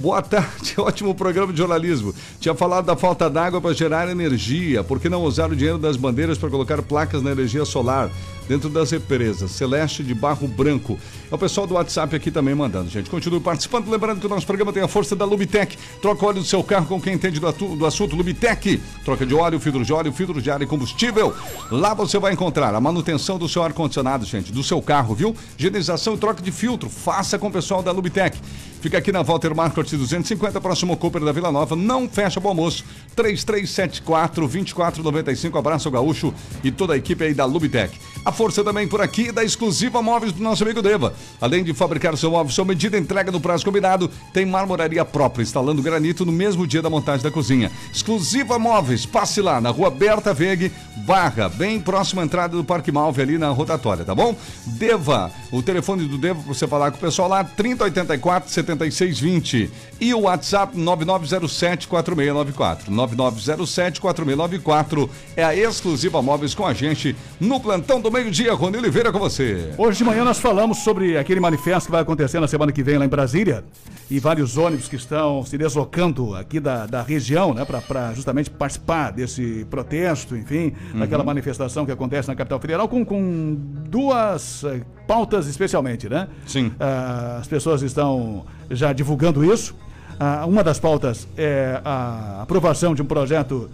Boa tarde, ótimo programa de jornalismo. Tinha falado da falta d'água para gerar energia. Por que não usar o dinheiro das bandeiras para colocar placas na energia solar? dentro das represas. Celeste de Barro Branco. É o pessoal do WhatsApp aqui também mandando, gente. Continue participando. Lembrando que o nosso programa tem a força da Lubitec. Troca óleo do seu carro com quem entende do, do assunto. Lubitec. Troca de óleo, filtro de óleo, filtro de ar e combustível. Lá você vai encontrar a manutenção do seu ar-condicionado, gente, do seu carro, viu? Higienização e troca de filtro. Faça com o pessoal da Lubitec. Fica aqui na Walter Marcos 250, próximo Cooper da Vila Nova. Não fecha o almoço. 3374 2495. Abraço Gaúcho e toda a equipe aí da Lubitec. A força também por aqui da exclusiva móveis do nosso amigo Deva. Além de fabricar seu móvel sob medida, entrega no prazo combinado, tem marmoraria própria, instalando granito no mesmo dia da montagem da cozinha. Exclusiva Móveis, passe lá na rua Berta Vegue, Barra, bem próxima à entrada do Parque Malve, ali na rotatória, tá bom? Deva, o telefone do Deva para você falar com o pessoal lá, 3084 7620 e o WhatsApp 9907 4694. 9907 4694 é a exclusiva Móveis com a gente no plantão do meio-dia. Rony Oliveira com você. Hoje de manhã nós falamos sobre aquele manifesto que vai acontecer na semana que vem lá em Brasília e vários ônibus que estão se deslocando aqui da, da região, né, para justamente participar desse protesto, enfim, uhum. daquela manifestação que acontece na capital federal, com, com duas uh, pautas especialmente, né? Sim. Uh, as pessoas estão já divulgando isso. Uh, uma das pautas é a aprovação de um projeto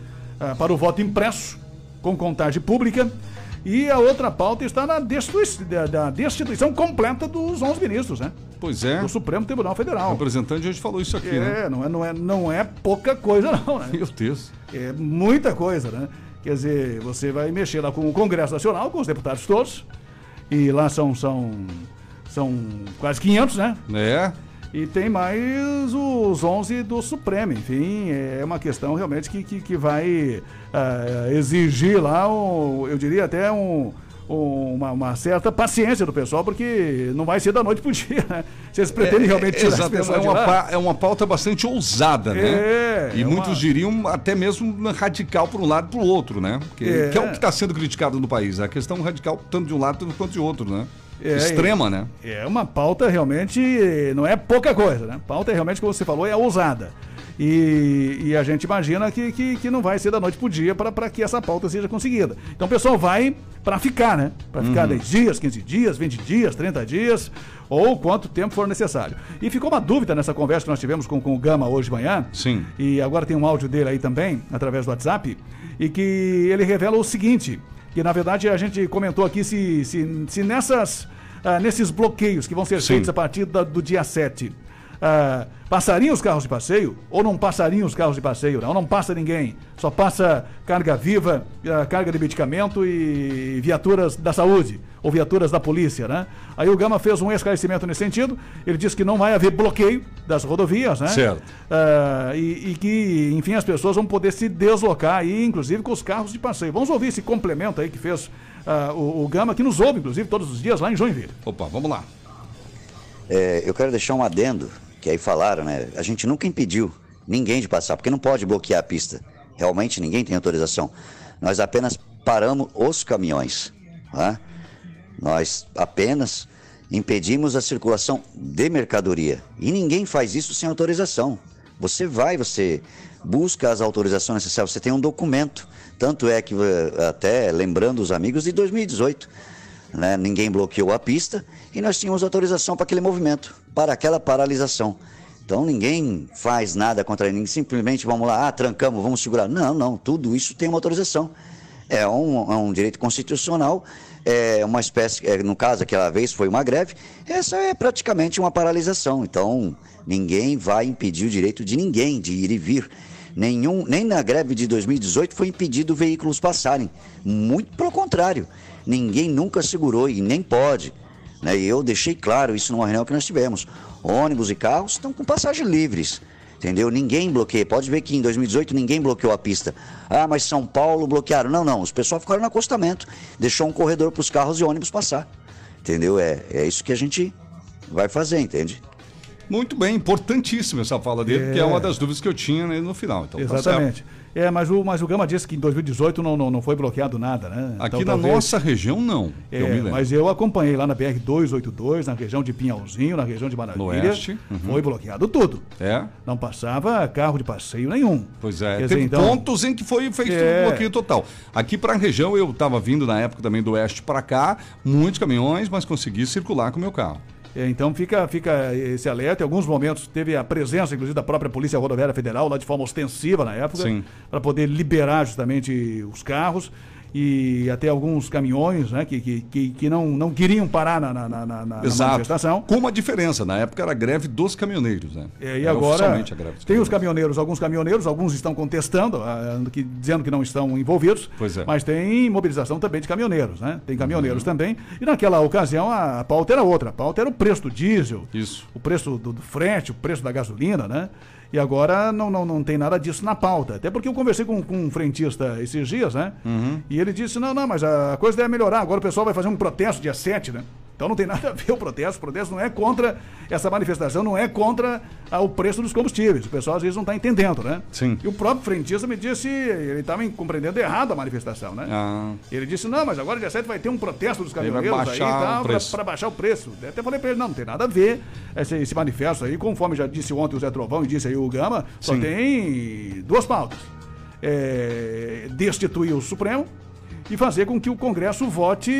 para o voto impresso com contagem pública e a outra pauta está na destituição, da destituição completa dos 11 ministros, né? Pois é. Do Supremo Tribunal Federal. O representante hoje falou isso aqui, é, né? Não é, não, é, não é pouca coisa, não, né? Meu Deus. É muita coisa, né? Quer dizer, você vai mexer lá com o Congresso Nacional, com os deputados todos, e lá são, são, são quase 500, né? É. E tem mais os 11 do Supremo. Enfim, é uma questão realmente que, que, que vai uh, exigir lá, um, eu diria até um, uma, uma, certa paciência do pessoal, porque não vai ser da noite pro dia, né? Vocês pretendem é, realmente tirar exato, é uma, é uma pauta bastante ousada, né? É, e é muitos uma... diriam até mesmo radical para um lado e para o outro, né? Que é, que é o que está sendo criticado no país, a questão radical tanto de um lado quanto de outro, né? É, Extrema, né? É uma pauta realmente, não é pouca coisa, né? Pauta realmente, como você falou, é ousada. E, e, a gente imagina que, que, que, não vai ser da noite pro dia para que essa pauta seja conseguida. Então o pessoal vai para ficar, né? Para ficar uhum. 10 dias, 15 dias, 20 dias, 30 dias, ou quanto tempo for necessário. E ficou uma dúvida nessa conversa que nós tivemos com, com o Gama hoje de manhã. Sim. E agora tem um áudio dele aí também, através do WhatsApp, e que ele revela o seguinte: que na verdade a gente comentou aqui se, se, se nessas, uh, nesses bloqueios que vão ser Sim. feitos a partir da, do dia 7, uh, ah, passariam os carros de passeio ou não passariam os carros de passeio? Não, não passa ninguém. Só passa carga viva, uh, carga de medicamento e viaturas da saúde ou viaturas da polícia, né? Aí o Gama fez um esclarecimento nesse sentido. Ele disse que não vai haver bloqueio das rodovias, né? Certo. Uh, e, e, que, enfim, as pessoas vão poder se deslocar aí, inclusive com os carros de passeio. Vamos ouvir esse complemento aí que fez uh, o, o, Gama, que nos ouve, inclusive, todos os dias lá em Joinville. Opa, vamos lá. É, eu quero deixar um adendo, que aí falaram, né? A gente nunca impediu ninguém de passar, porque não pode bloquear a pista. Realmente ninguém tem autorização. Nós apenas paramos os caminhões. Né? Nós apenas impedimos a circulação de mercadoria. E ninguém faz isso sem autorização. Você vai, você busca as autorizações necessárias, você tem um documento. Tanto é que, eh, até lembrando os amigos, de 2018, né, ninguém bloqueou a pista e nós tínhamos autorização para aquele movimento, para aquela paralisação. Então ninguém faz nada contra ninguém, simplesmente vamos lá, ah, trancamos, vamos segurar. Não, não, tudo isso tem uma autorização. É um, é um direito constitucional é uma espécie, é, no caso aquela vez foi uma greve, essa é praticamente uma paralisação. Então, ninguém vai impedir o direito de ninguém de ir e vir. Nenhum, nem na greve de 2018 foi impedido veículos passarem. Muito pelo contrário, ninguém nunca segurou e nem pode. Né? E eu deixei claro isso numa reunião que nós tivemos. Ônibus e carros estão com passagem livres. Entendeu? Ninguém bloqueia. Pode ver que em 2018 ninguém bloqueou a pista. Ah, mas São Paulo bloquearam. Não, não. Os pessoal ficaram no acostamento. Deixou um corredor para os carros e ônibus passar. Entendeu? É, é isso que a gente vai fazer, entende? Muito bem, importantíssima essa fala dele, É. que é uma das dúvidas que eu tinha né, no final. Então, tá Exatamente. certo. É, mas o, mas o Gama disse que em 2018 não, não, não foi bloqueado nada, né? Aqui Então, na talvez- nossa região, não. É, eu mas eu acompanhei lá na BR-282, na região de Pinhalzinho, na região de Maravilha. No oeste, uhum. Foi bloqueado tudo. É? Não passava carro de passeio nenhum. Pois é, Quer teve dizer, então- pontos em que foi feito É. um bloqueio total. Aqui para a região, eu estava vindo na época também do oeste para cá, muitos caminhões, mas consegui circular com o meu carro. É, então fica, fica esse alerta. Em alguns momentos teve a presença, inclusive, da própria Polícia Rodoviária Federal, lá de forma ostensiva na época, para poder liberar justamente os carros e até alguns caminhões né, que, que, que, não, não queriam parar na, na, na, na- manifestação. Com uma diferença, na época era a greve dos caminhoneiros, né? É, e Era agora oficialmente a greve dos tem os caminhoneiros. alguns caminhoneiros, alguns estão contestando, ah, que- dizendo que não estão envolvidos, Pois é. mas tem mobilização também de caminhoneiros, né? Tem Uhum. caminhoneiros também. E naquela ocasião a, a pauta era outra, a pauta era o preço do diesel, Isso. o preço do, do frete, o preço da gasolina, né? E agora não, não, não tem nada disso na pauta. Até porque eu conversei com, com um frentista esses dias, né? Uhum. E ele disse: não, não, mas a coisa deve melhorar. Agora o pessoal vai fazer um protesto dia 7, né? Então não tem nada a ver o protesto. O protesto não é contra essa manifestação, não é contra ah, o preço dos combustíveis. O pessoal às vezes não está entendendo, né? Sim. E o próprio frentista me disse, ele estava compreendendo errado a manifestação, né? Ah. Ele disse, não, mas agora dia 7 vai ter um protesto dos caminhoneiros aí, preço. para baixar o preço. Eu Até falei para ele, não, não tem nada a ver esse, esse manifesto aí, conforme já disse ontem o Zé Trovão e disse aí o Gama, só Sim. tem duas pautas. É, destituir o Supremo e fazer com que o Congresso vote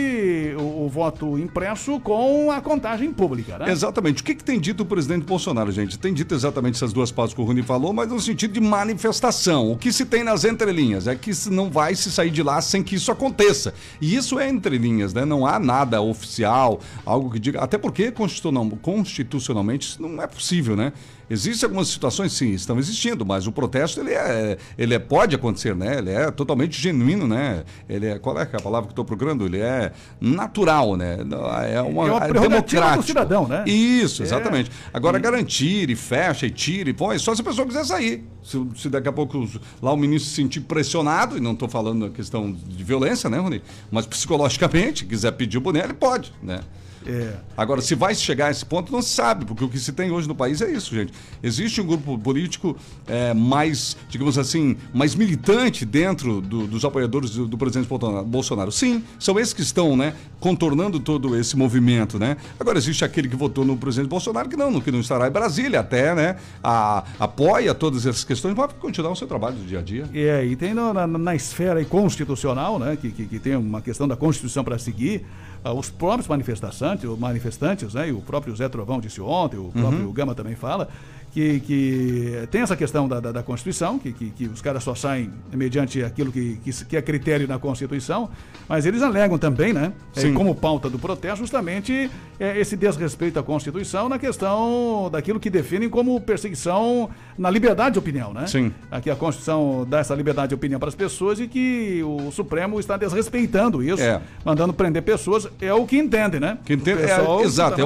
o, o voto impresso com a contagem pública, né? Exatamente. O que, que tem dito o presidente Bolsonaro, gente? Tem dito exatamente essas duas pautas que o Rony falou, mas no sentido de manifestação. O que se tem nas entrelinhas é que não vai se sair de lá sem que isso aconteça. E isso é entrelinhas, né? Não há nada oficial, algo que diga. Até porque constitucional- constitucionalmente isso não é possível, né? Existem algumas situações, sim, estão existindo, mas o protesto ele é, ele é, pode acontecer, né? Ele é totalmente genuíno, né? Ele é, qual é é a palavra que estou procurando? Ele é natural, né? É uma, É uma é prerrogativa democrático. do cidadão, né? Isso, É. exatamente. Agora, garantir e fecha e tira e põe, só se a pessoa quiser sair. Se, se daqui a pouco os- lá o ministro se sentir pressionado, e não estou falando da questão de violência, né, Rony? Mas psicologicamente, quiser pedir o boné, ele pode, né? É. Agora, se vai chegar a esse ponto, não se sabe, porque o que se tem hoje no país é isso, gente. Existe um grupo político é, mais, digamos assim, mais militante dentro do- dos apoiadores do, do presidente Bolsonaro-. Sim, são esses que estão, né, contornando todo esse movimento, né? Agora, existe aquele que votou no presidente Bolsonaro que não, que não estará em Brasília até, né? A- apoia todas essas questões, vai continuar o seu trabalho do dia a dia. É, e tem no- na, na esfera constitucional, né, que, que, que tem uma questão da Constituição para seguir, os próprios manifestantes, manifestantes, né, e o próprio Zé Trovão disse ontem, o próprio Gama também fala, que, que tem essa questão da, da, da Constituição, que, que, que os caras só saem mediante aquilo que, que, que é critério na Constituição, mas eles alegam também, né, é, Sim. como pauta do protesto, justamente é, esse desrespeito à Constituição na questão daquilo que definem como perseguição na liberdade de opinião, né? Sim. Aqui a Constituição dá essa liberdade de opinião para as pessoas e que o Supremo está desrespeitando isso, É. mandando prender pessoas. É o que entende, né? Que entende, é, que exato, é,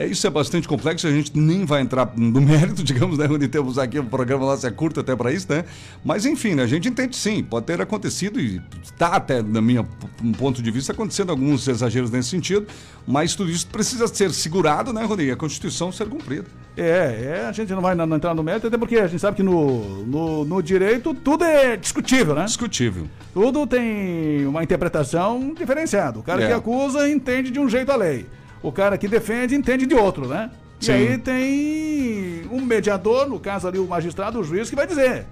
é, é- isso é bastante complexo, a gente nem vai entrar no mérito, digamos, né, onde temos aqui o programa nosso é curto até para isso, né? Mas enfim, né, a gente entende sim, pode ter acontecido e está até, na minha p- ponto de vista, acontecendo alguns exageros nesse sentido, mas tudo isso precisa ser segurado, né, Rony? E a Constituição ser cumprida. É, é, a gente não vai na- não entrar no mérito, até porque a gente sabe que no, no, no direito tudo é discutível, né? Discutível. Tudo tem uma interpretação diferenciada. O cara É. que acusa entende de um jeito a lei. O cara que defende entende de outro, né? E Sim. aí tem um mediador, no caso ali o magistrado, o juiz, que vai dizer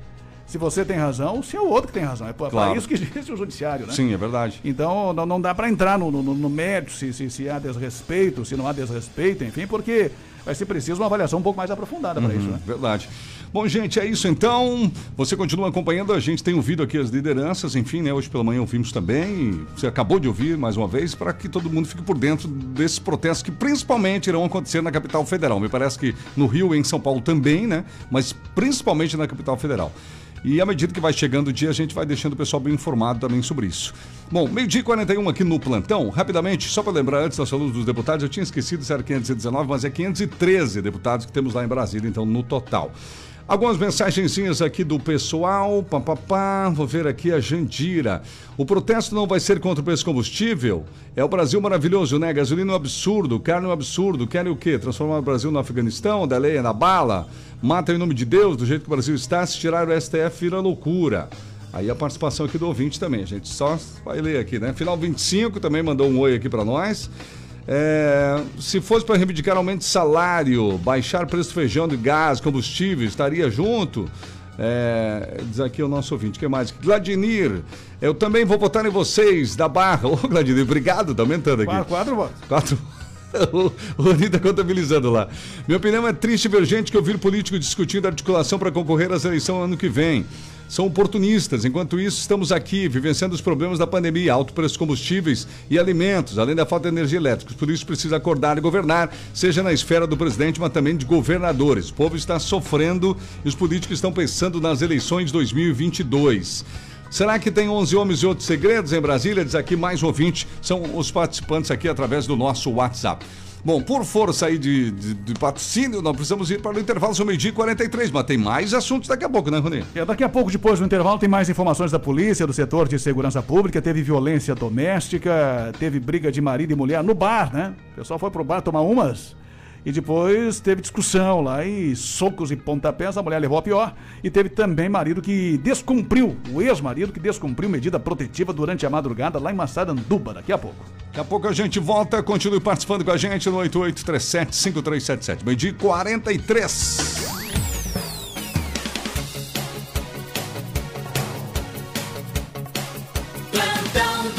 se você tem razão, se é o outro que tem razão. É para Claro. isso que existe o judiciário, né? Sim, é verdade. Então não, não dá para entrar no, no, no mérito se, se, se há desrespeito, se não há desrespeito, enfim, porque vai ser preciso uma avaliação um pouco mais aprofundada para isso, né? Verdade. Bom, gente, é isso então. Você continua acompanhando, a gente tem ouvido aqui as lideranças, enfim, né? Hoje pela manhã ouvimos também. Você acabou de ouvir mais uma vez, para que todo mundo fique por dentro desses protestos que principalmente irão acontecer na capital federal. Me parece que no Rio e em São Paulo também, né? Mas principalmente na capital federal. E à medida que vai chegando o dia, a gente vai deixando o pessoal bem informado também sobre isso. Bom, meio-dia e 41 aqui no plantão. Rapidamente, só para lembrar antes da saúde dos deputados, eu tinha esquecido se era 519, mas é 513 deputados que temos lá em Brasília, então no total. Algumas mensagenzinhas aqui do pessoal. Papapá, vou ver aqui a Jandira. O protesto não vai ser contra o preço combustível? É o Brasil maravilhoso, né? Gasolina é um absurdo, carne é um absurdo. Querem o quê? Transformar o Brasil no Afeganistão, da lei na bala? Mata em nome de Deus, do jeito que o Brasil está. Se tirar o STF, vira loucura. Aí a participação aqui do ouvinte também, a gente só vai ler aqui, né? Final 25 também mandou um oi aqui para nós. É, se fosse para reivindicar aumento de salário, baixar preço do feijão, de gás, combustível, estaria junto? É, diz aqui o nosso ouvinte, o que mais? Gladinir, eu também vou votar em vocês, da Barra. Ô, Gladinir, obrigado, tá aumentando aqui. Quatro, quatro votos. Quatro. o Rony tá contabilizando lá. Minha opinião é triste ver gente que ouvir político discutindo articulação para concorrer às eleições ano que vem são oportunistas. Enquanto isso, estamos aqui vivenciando os problemas da pandemia, alto preço de combustíveis e alimentos, além da falta de energia elétrica. Por isso, precisa acordar e governar, seja na esfera do presidente, mas também de governadores. O povo está sofrendo e os políticos estão pensando nas eleições 2022. Será que tem 11 homens e outros segredos em Brasília? Diz aqui mais um ouvinte, são os participantes aqui através do nosso WhatsApp. Bom, por força aí de, de, de patrocínio, nós precisamos ir para o intervalo, são meio-dia e 43, mas tem mais assuntos daqui a pouco, né, Rony? É, daqui a pouco, depois do intervalo, tem mais informações da polícia, do setor de segurança pública, teve violência doméstica, teve briga de marido e mulher no bar, né? O pessoal foi pro bar tomar umas e depois teve discussão lá e socos e pontapés, a mulher levou a pior. E teve também marido que descumpriu, o ex-marido que descumpriu medida protetiva durante a madrugada lá em Massaranduba, daqui a pouco. Daqui a pouco a gente volta, continue participando com a gente no 8837-5377. Meio dia 43.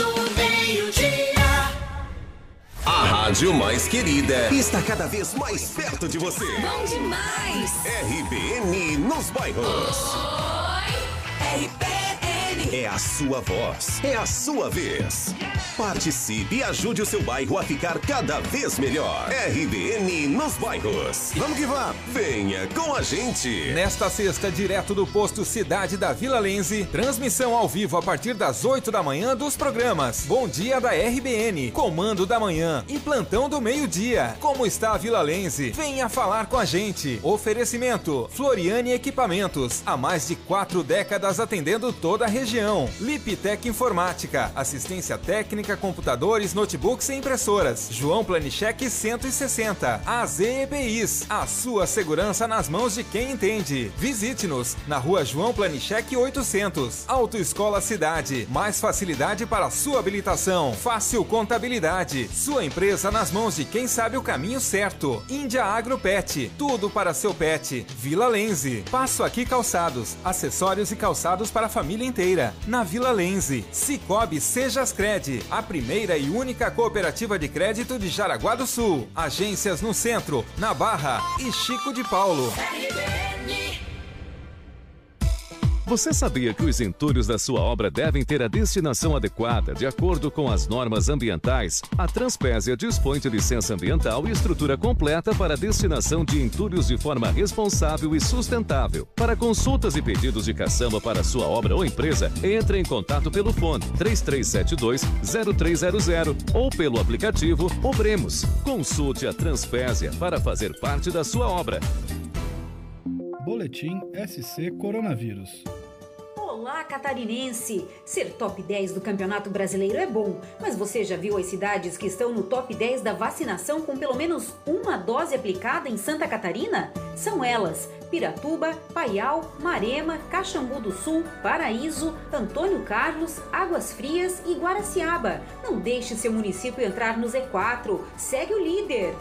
A rádio mais querida está cada vez mais perto de você. Bom demais! RBN nos bairros. Oi! RBN! É a sua voz, é a sua vez. Participe e ajude o seu bairro a ficar cada vez melhor. RBN nos bairros. Vamos que vamos! Venha com a gente! Nesta sexta, direto do posto Cidade da Vila Lense, transmissão ao vivo a partir das 8 da manhã dos programas Bom Dia da RBN, Comando da Manhã e Plantão do Meio-Dia. Como está a Vila Lense? Venha falar com a gente. Oferecimento: Floriane Equipamentos. Há mais de quatro décadas atendendo toda a região. Liptec Informática. Assistência técnica, computadores, notebooks e impressoras. João Planicheque 160. AZ EPIs. A sua segurança nas mãos de quem entende. Visite-nos na rua João Planicheque 800. Autoescola Cidade. Mais facilidade para sua habilitação. Fácil Contabilidade. Sua empresa nas mãos de quem sabe o caminho certo. Índia Agro Pet. Tudo para seu pet. Vila Lenze. Passo aqui calçados. Acessórios e calçados para a família inteira. Na Vila Lenze. Cicobi Sejas Cred. A primeira e única cooperativa de crédito de Jaraguá do Sul. Agências no centro, na Barra e Chico de Paulo. Você sabia que os entulhos da sua obra devem ter a destinação adequada, de acordo com as normas ambientais? A Transpésia dispõe de licença ambiental e estrutura completa para a destinação de entulhos de forma responsável e sustentável. Para consultas e pedidos de caçamba para sua obra ou empresa, entre em contato pelo fone 3372-0300 ou pelo aplicativo Obremos. Consulte a Transpésia para fazer parte da sua obra. Boletim SC Coronavírus. Olá, catarinense! Ser top 10 do Campeonato Brasileiro é bom, mas você já viu as cidades que estão no top 10 da vacinação com pelo menos uma dose aplicada em Santa Catarina? São elas: Piratuba, Paial, Marema, Caxambu do Sul, Paraíso, Antônio Carlos, Águas Frias e Guaraciaba. Não deixe seu município entrar no Z4. Segue o líder!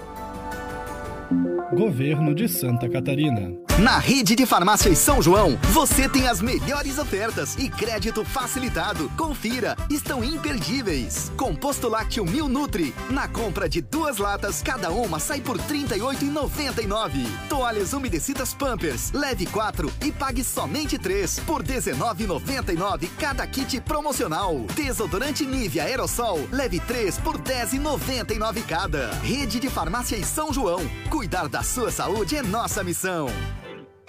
Governo de Santa Catarina. Na rede de farmácias São João, você tem as melhores ofertas e crédito facilitado. Confira, estão imperdíveis. Composto lácteo Mil Nutri. Na compra de duas latas, cada uma sai por R$ 38,99. Toalhas umedecidas Pampers, leve 4 e pague somente 3 por R$ 19,99 cada kit promocional. Desodorante Nivea Aerosol, leve 3 por R$ 10,99 cada. Rede de farmácias São João. Cuidar da sua saúde é nossa missão.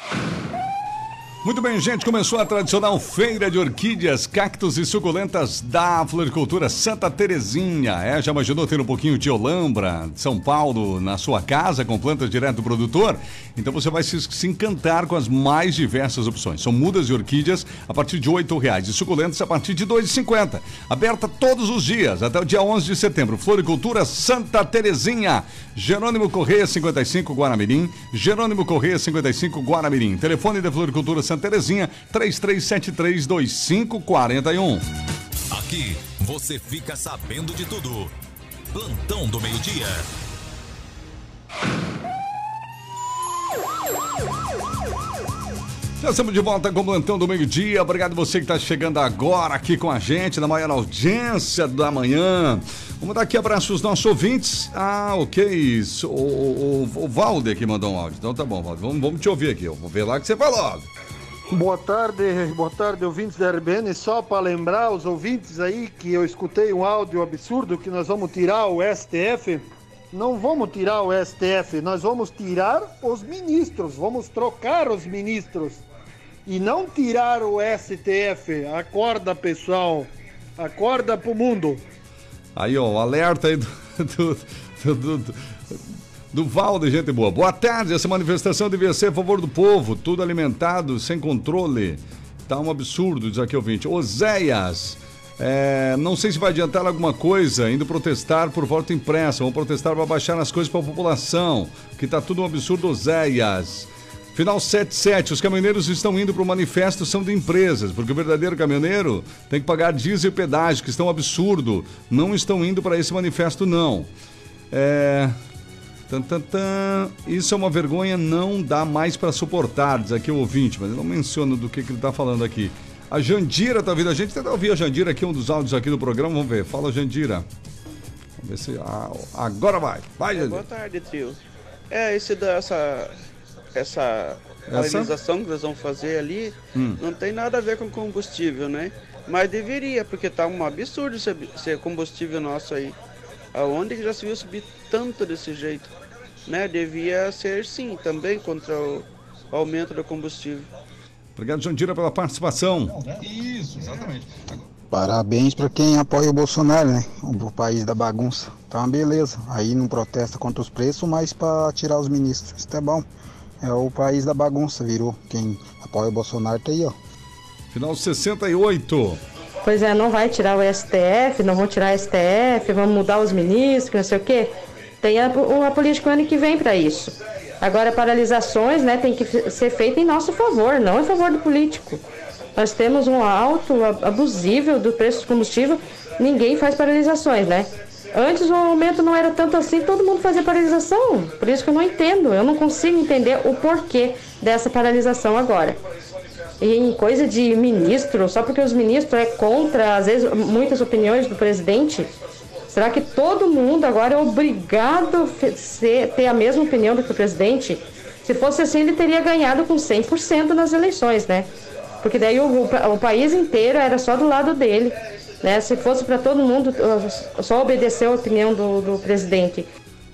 Woo! Muito bem, gente. Começou a tradicional feira de orquídeas, cactos e suculentas da Floricultura Santa Terezinha. É, já imaginou ter um pouquinho de Olambra, de São Paulo, na sua casa, com plantas direto do produtor? Então você vai se, se encantar com as mais diversas opções. São mudas de orquídeas a partir de R$ reais e suculentas a partir de R$ 2,50. Aberta todos os dias, até o dia 11 de setembro. Floricultura Santa Terezinha. Jerônimo Correia 55 Guaramirim. Jerônimo Correia 55 Guaramirim. Telefone da Floricultura Santa Terezinha 33732541. Aqui você fica sabendo de tudo. Plantão do meio-dia. Já estamos de volta com o Plantão do Meio-Dia. Obrigado você que está chegando agora aqui com a gente, na maior audiência da manhã. Vamos dar aqui abraço aos nossos ouvintes. Ah, ok. O, o, o, o Valder que mandou um áudio. Então tá bom, Valder. Vamos, vamos te ouvir aqui. Vou ver lá o que você falou. Boa tarde, boa tarde, ouvintes da RBN. Só para lembrar os ouvintes aí que eu escutei um áudio absurdo que nós vamos tirar o STF. Não vamos tirar o STF, nós vamos tirar os ministros, vamos trocar os ministros e não tirar o STF. Acorda, pessoal. Acorda pro mundo. Aí, ó, o alerta aí do, do, do, do, do Valde, gente boa. Boa tarde, essa manifestação devia ser a favor do povo, tudo alimentado, sem controle. Tá um absurdo, diz aqui o ouvinte. Oséias, é, não sei se vai adiantar alguma coisa, indo protestar por voto impressa, vão protestar para baixar as coisas para a população, que tá tudo um absurdo, Oséias. Final 77, os caminhoneiros estão indo para o manifesto são de empresas, porque o verdadeiro caminhoneiro tem que pagar diesel e pedágio, que estão um absurdo. Não estão indo para esse manifesto, não. É. Tan, tan, tan. Isso é uma vergonha, não dá mais para suportar, diz aqui o ouvinte, mas ele não menciona do que, que ele está falando aqui. A Jandira tá ouvindo a gente, tenta ouvir a Jandira aqui, um dos áudios aqui do programa, vamos ver. Fala, Jandira. Vamos ver se. Ah, agora vai. Vai, Jandira. Boa tarde, tio. É, esse dessa essa paralisação que nós vamos fazer ali Hum. não tem nada a ver com combustível, né? Mas deveria, porque tá um absurdo ser, ser combustível nosso aí. Aonde que já se viu subir tanto desse jeito? Né? Devia ser sim, também contra o aumento do combustível. Obrigado, Jandira, pela participação. Isso, exatamente. Parabéns para quem apoia o Bolsonaro, né? O país da bagunça. Tá uma beleza. Aí não protesta contra os preços, mas para tirar os ministros. Isso é bom. É o país da bagunça, virou. Quem apoia o Bolsonaro tá aí, ó. Final 68. Pois é, não vai tirar o STF, não vão tirar o STF, vamos mudar os ministros, não sei o quê. Tem a, a política ano que vem para isso. Agora, paralisações, né, tem que ser feita em nosso favor, não em favor do político. Nós temos um alto a- abusivo do preço do combustível, ninguém faz paralisações, né? Antes o aumento não era tanto assim, todo mundo fazia paralisação. Por isso que eu não entendo, eu não consigo entender o porquê dessa paralisação agora. E em coisa de ministro, só porque os ministros é contra, às vezes, muitas opiniões do presidente, será que todo mundo agora é obrigado a ter a mesma opinião do que o presidente? Se fosse assim, ele teria ganhado com 100% nas eleições, né? Porque daí o, o o país inteiro era só do lado dele, né? Se fosse para todo mundo só obedecer a opinião do, do presidente.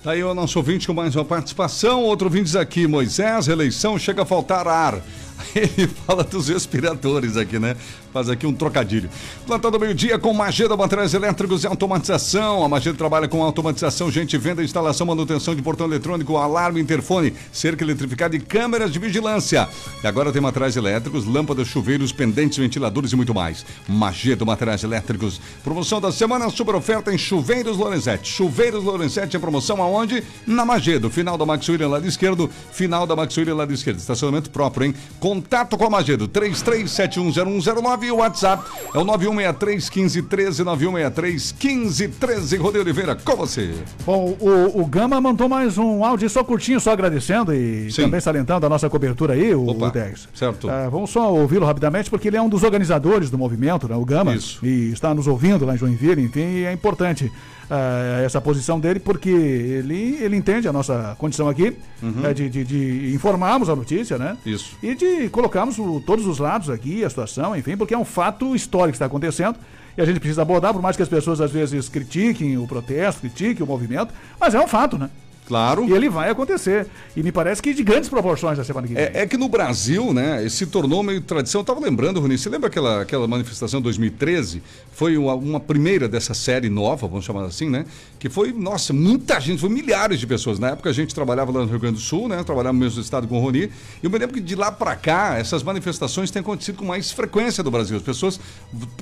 Tá aí o nosso ouvinte com mais uma participação. Outro ouvinte aqui, Moisés, reeleição chega a faltar ar. Ele fala dos respiradores aqui, né? Faz aqui um trocadilho. Plantão do meio-dia com Magedo Materiais Elétricos e Automatização. A Magedo trabalha com automatização, gente, venda, instalação, manutenção de portão eletrônico, alarme, interfone, cerca eletrificada e câmeras de vigilância. E agora tem materiais elétricos, lâmpadas, chuveiros, pendentes, ventiladores e muito mais. Magedo Materiais Elétricos. Promoção da semana, super oferta em Chuveiros Lorenzetti. Chuveiros Lorenzetti em promoção aonde? Na Magedo. Final da Max William, lado esquerdo. Final da Max William, lado esquerdo. Estacionamento próprio, hein? Contato com a Magedo. 33710109 e o WhatsApp é o 91631513, 91631513. Rodrigo Oliveira, com você. Bom, o, o Gama mandou mais um áudio só curtinho, só agradecendo e Sim. também salientando a nossa cobertura aí, o, Opa, o 10. certo. Ah, vamos só ouvi-lo rapidamente, porque ele é um dos organizadores do movimento, né, o Gama. Isso. E está nos ouvindo lá em Joinville, enfim, e é importante ah, essa posição dele, porque ele, ele entende a nossa condição aqui Uhum. eh, de, de, de informarmos a notícia, né? Isso. E de colocarmos o- todos os lados aqui, a situação, enfim, porque é um fato histórico que está acontecendo. E a gente precisa abordar, por mais que as pessoas às vezes critiquem o protesto, critiquem o movimento, mas é um fato, né? Claro. E ele vai acontecer. E me parece que de grandes proporções na semana que vem. É, é que no Brasil, né, se tornou meio tradição. Eu tava lembrando, Rony, você lembra aquela, aquela manifestação de 2013? Foi uma, uma primeira dessa série nova, vamos chamar assim, né? Que foi, nossa, muita gente, foi milhares de pessoas. Na época a gente trabalhava lá no Rio Grande do Sul, né? Trabalhava no mesmo estado com o Rony. E eu me lembro que de lá para cá, essas manifestações têm acontecido com mais frequência no Brasil. As pessoas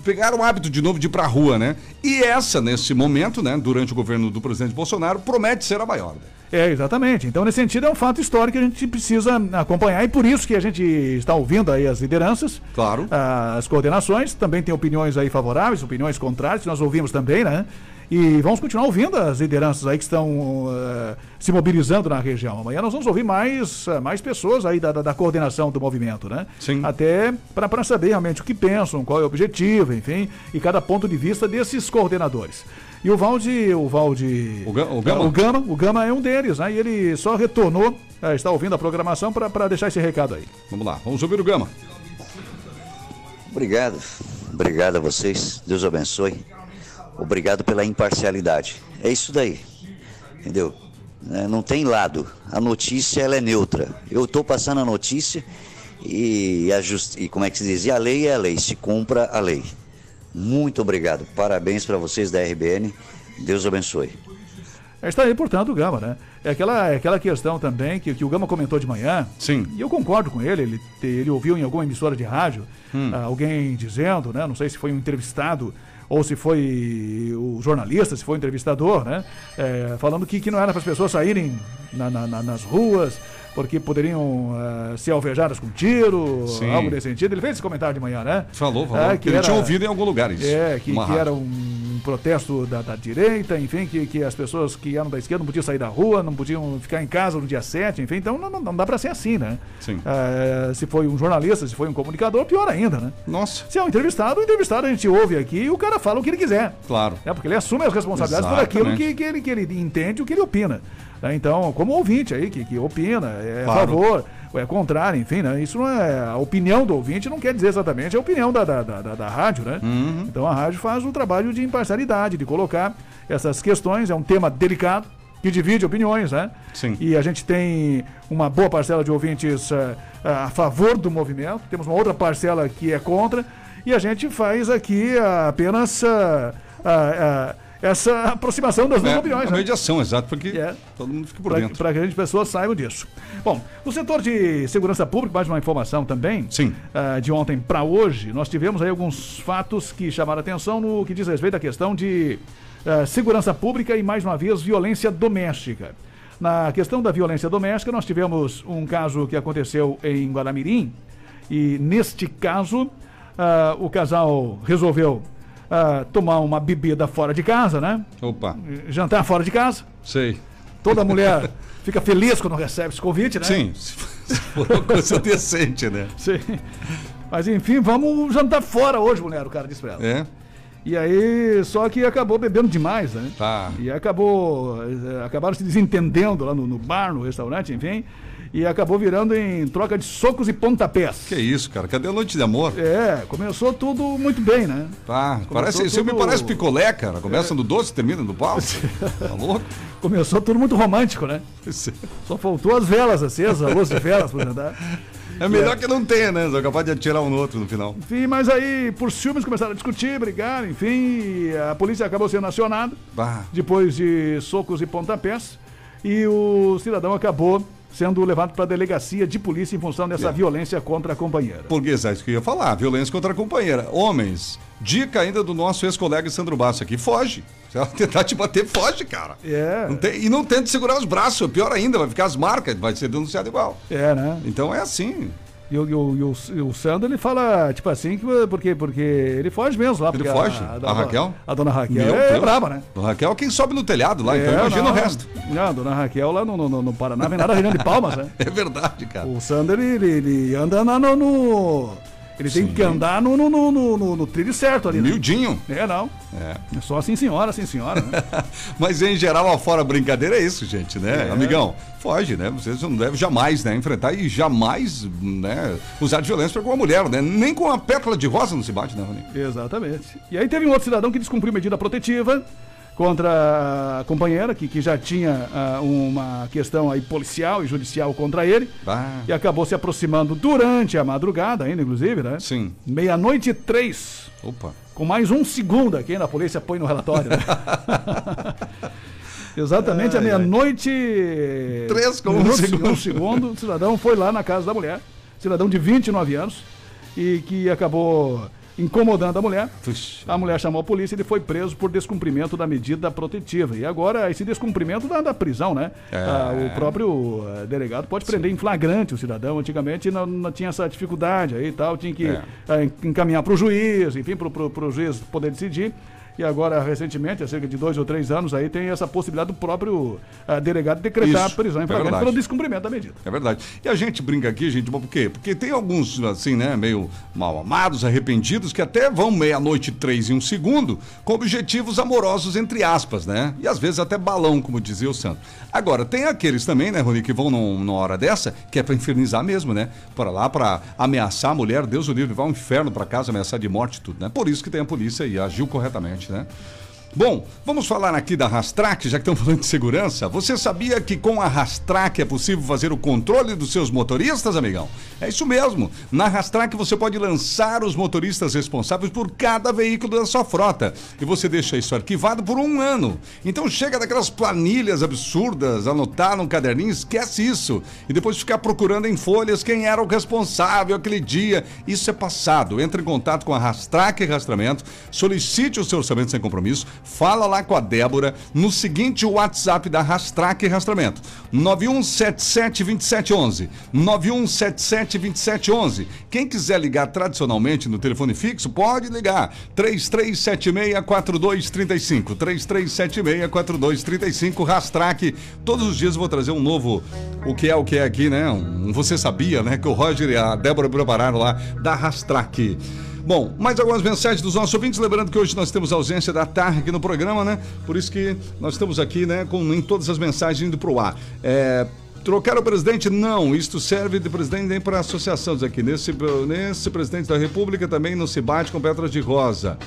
pegaram o hábito de novo de ir pra rua, né? E essa, nesse momento, né, durante o governo do presidente Bolsonaro, promete ser a maior. né? É, exatamente. Então, nesse sentido, é um fato histórico que a gente precisa acompanhar e por isso que a gente está ouvindo aí as lideranças, claro. as coordenações, também tem opiniões aí favoráveis, opiniões contrárias, que nós ouvimos também, né? E vamos continuar ouvindo as lideranças aí que estão eh, se mobilizando na região. Amanhã nós vamos ouvir mais, eh, mais pessoas aí da, da, da coordenação do movimento, né? Sim. Até para saber realmente o que pensam, qual é o objetivo, enfim, e cada ponto de vista desses coordenadores. E o Valde, o Valde. O, Ga- o Gama? O Gama, o Gama é um deles, né? E ele só retornou, eh, está ouvindo a programação para deixar esse recado aí. Vamos lá, vamos ouvir o Gama. Obrigado. Obrigado a vocês. Deus abençoe. Obrigado pela imparcialidade. É isso daí. Entendeu? É, Não tem lado. A notícia ela é neutra. Eu estou passando a notícia e a justi e como é que se diz? E a lei é a lei. Se cumpra a lei. Muito obrigado. Parabéns para vocês da RBN. Deus abençoe. Está aí, portanto, o Gama, né? É aquela, é aquela questão também que, que o Gama comentou de manhã. Sim. E eu concordo com ele. Ele, ele ouviu em alguma emissora de rádio Hum. ah, alguém dizendo, né? Não sei se foi um entrevistado ou se foi o jornalista, se foi o entrevistador, né? É, falando que, que não era para as pessoas saírem na- na- na- nas ruas porque poderiam ah, ser alvejadas com tiro, Sim. algo nesse sentido. Ele fez esse comentário de manhã, né? Falou, falou. É, Ele tinha ouvido em algum lugar isso, É, que, que era um protesto da, da direita, enfim, que, que as pessoas que eram da esquerda não podiam sair da rua, não podiam ficar em casa no dia 7, enfim, então não, não- dá para ser assim, né? Sim. É, se foi um jornalista, se foi um comunicador, pior ainda, né? Nossa. Se é um entrevistado, o entrevistado a gente ouve aqui e o cara fala o que ele quiser. Claro. É, porque ele assume as responsabilidades por aquilo Exatamente. que, que, ele, que ele entende, o que ele opina. Né? Então, como ouvinte aí, que, que opina, é a Claro. favor, ou é contrário, enfim, né? Isso não é. A opinião do ouvinte não quer dizer exatamente a opinião da, da, da, da- da rádio, né? Uhum. Então a rádio faz o trabalho de imparcialidade, de colocar essas questões, é um tema delicado, que divide opiniões, né? Sim. E a gente tem uma boa parcela de ouvintes eh, a favor do movimento, temos uma outra parcela que é contra, e a gente faz aqui ah, apenas ah, essa aproximação das duas É, opiniões. a né? mediação, exato, porque todo mundo fica por dentro. Para que as pessoas saibam disso. Bom, no setor de segurança pública, mais uma informação também. Sim. ah, de ontem para hoje, nós tivemos aí alguns fatos que chamaram atenção no que diz respeito à questão de ah, segurança pública e, mais uma vez, violência doméstica. Na questão da violência doméstica, nós tivemos um caso que aconteceu em Guaramirim, e neste caso, ah, o casal resolveu ah, tomar uma bebida fora de casa, né? Opa. Jantar fora de casa. Sei. Toda mulher fica feliz quando recebe esse convite, né? Sim, se for uma coisa decente, né? Sim. Mas enfim, vamos jantar fora hoje, mulher, o cara disse pra ela. É? E aí, só que acabou bebendo demais, né? Tá. E acabou. eh, Acabaram se desentendendo lá no, no bar, no restaurante, enfim. E acabou virando em troca de socos e pontapés. Que isso, cara? Cadê a noite de amor? É, começou tudo muito bem, né? Tá, parece, Começou isso me tudo- É. parece picolé, cara. Começa no doce, termina no pau. Tá louco? Começou tudo muito romântico, né? Só faltou as velas acesas, a luz de velas pra jantar. É melhor que não tenha, né? Só capaz de atirar um no outro no final. Enfim, mas aí, por ciúmes, começaram a discutir, brigar, enfim, a polícia acabou sendo acionada, Bah. depois de socos e pontapés, e o cidadão acabou sendo levado para a delegacia de polícia em função dessa É. violência contra a companheira. Porque é isso que eu ia falar, violência contra a companheira. Homens, dica ainda do nosso ex-colega Sandro Basso aqui, foge. Se ela tentar te bater, foge, cara. É. Não tem- e não tente segurar os braços, pior ainda, vai ficar as marcas, vai ser denunciado igual. É, né? Então é assim. E o, e o, e o, e o Sandro, ele fala, tipo assim, que, porque, porque ele foge mesmo lá. Ele foge? A, A Raquel? A dona Raquel Meu é Deus. braba, né? A Raquel é quem sobe no telhado lá, então É, imagina não, o resto. Não, a dona Raquel lá no, no, no Paraná, vem lá da região de Palmas, né? É verdade, cara. O Sander, ele, ele anda na- no, no- Ele tem Sim. que andar no, no, no, no, no- trilho certo ali. né? Miudinho. É, não. É. É só assim senhora, assim senhora, né? Mas em geral, afora brincadeira é isso, gente, né? É. Amigão, foge, né? Você não deve jamais, né, enfrentar e jamais, né, usar de violência com uma mulher, né? Nem com a pétala de rosa não se bate, né, Rony? Exatamente. E aí teve um outro cidadão que descumpriu medida protetiva contra a companheira, que, que já tinha ah, uma questão aí policial e judicial contra ele. Ah. E acabou se aproximando durante a madrugada ainda, inclusive, né? Sim. Meia-noite e três. Opa. Com mais um segundo aqui na polícia põe no relatório. né? Exatamente, Ai, meia-noite. Três com um segundo. um segundo. O cidadão foi lá na casa da mulher, cidadão de 29 anos, e que acabou incomodando a mulher. A mulher chamou a polícia e ele foi preso por descumprimento da medida protetiva. E agora, esse descumprimento da, da prisão, né? É. Ah, o próprio eh, delegado pode prender em flagrante o cidadão. Antigamente não, não tinha essa dificuldade aí e tal, tinha que É. ah, en- encaminhar para o juiz, enfim, para o juiz poder decidir. E agora, recentemente, há cerca de dois ou três anos, aí tem essa possibilidade do próprio ah, delegado decretar Isso, a prisão em é flagrante verdade. pelo descumprimento da medida. É verdade. E a gente brinca aqui, gente, por quê? Porque tem alguns, assim, né, meio mal amados, arrependidos, que até vão meia-noite e três em um segundo, com objetivos amorosos, entre aspas, né? E às vezes até balão, como dizia o Santo. Agora, tem aqueles também, né, Rony, que vão num- numa hora dessa, que é pra infernizar mesmo, né? Para lá, pra ameaçar a mulher, Deus o livre, vai ao inferno pra casa, ameaçar de morte e tudo, né? Por isso que tem a polícia e agiu corretamente, né? Bom, vamos falar aqui da Rastrac, já que estamos falando de segurança. Você sabia que com a Rastrac é possível fazer o controle dos seus motoristas, amigão? É isso mesmo. Na Rastrac você pode lançar os motoristas responsáveis por cada veículo da sua frota. E você deixa isso arquivado por um ano. Então chega daquelas planilhas absurdas, anotar num caderninho, esquece isso. E depois ficar procurando em folhas quem era o responsável aquele dia. Isso é passado. Entre em contato com a Rastrac Rastramento, solicite o seu orçamento sem compromisso, fala lá com a Débora no seguinte WhatsApp da Rastrac Rastramento: 91772711. 91772711. Quem quiser ligar tradicionalmente no telefone fixo, pode ligar. 33764235. 33764235 Rastrac. Todos os dias eu vou trazer um novo o que é o que é aqui, né? Um você sabia, né, que o Roger e a Débora prepararam lá da Rastrac. Bom, mais algumas mensagens dos nossos ouvintes. Lembrando que hoje nós temos ausência da Tarra aqui no programa, né? Por isso que nós estamos aqui, né, com todas as mensagens indo pro ar. É, Trocar o presidente? Não, isto serve de presidente nem para associações aqui. Nesse, nesse presidente da República também não se bate com pedras de rosa.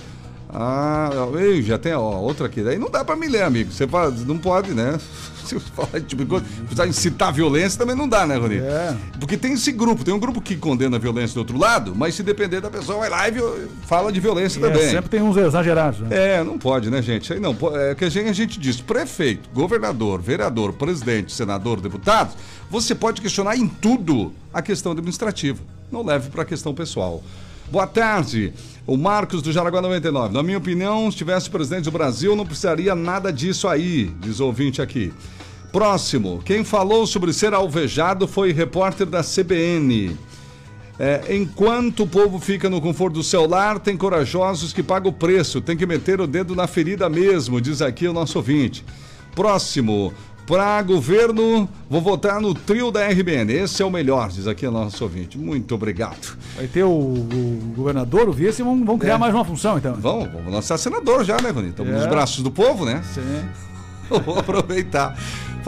Ah, ei, já tem ó, outra aqui. Daí não dá para me ler, amigo. Você fala, não pode, né? Se falar tipo de coisa, precisar incitar violência também não dá, né, Rony? É. Porque tem esse grupo, tem um grupo que condena a violência do outro lado, mas se depender da pessoa, vai lá e fala de violência É, também. sempre tem uns exagerados, né? É, não pode, né, gente? Aí não, é que a gente, a gente diz, prefeito, governador, vereador, presidente, senador, deputado, você pode questionar em tudo a questão administrativa. Não leve para a questão pessoal. Boa tarde, o Marcos do Jaraguá 99. Na minha opinião, se tivesse presidente do Brasil, não precisaria nada disso aí, diz o ouvinte aqui. Próximo, quem falou sobre ser alvejado foi repórter da CBN. É, enquanto o povo fica no conforto do celular, tem corajosos que pagam o preço. Tem que meter o dedo na ferida mesmo, diz aqui o nosso ouvinte. Próximo. Para governo, vou votar no trio da RBN. Esse é o melhor, diz aqui o nosso ouvinte. Muito obrigado. Vai ter o, o governador, o vice, vão, vão criar É. mais uma função, então. Vamos, vamos lançar senador já, né, Rony? Estamos É. nos braços do povo, né? Sim. Vou aproveitar.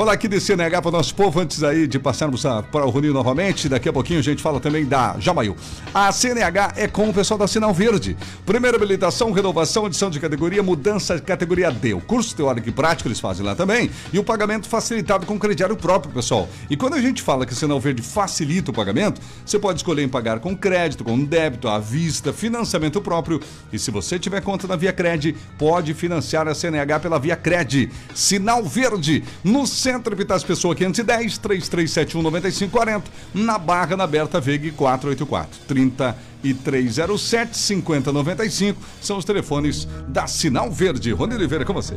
Falar aqui de CNH para o nosso povo, antes aí de passarmos para o Ronil novamente. Daqui a pouquinho a gente fala também da Jamail. A CNH é com o pessoal da Sinal Verde. Primeira habilitação, renovação, edição de categoria, mudança de categoria D. O curso teórico e prático eles fazem lá também. E o pagamento facilitado com crediário próprio, pessoal. E quando a gente fala que Sinal Verde facilita o pagamento, você pode escolher em pagar com crédito, com débito, à vista, financiamento próprio. E se você tiver conta na Via Cred, pode financiar a CNH pela Via Cred. Sinal Verde, no Centro Epitácio Pessoa 510, 3371 9540, na Barra, na Berta Veig 484, 3307 5095, são os telefones da Sinal Verde. Rony Oliveira, com você.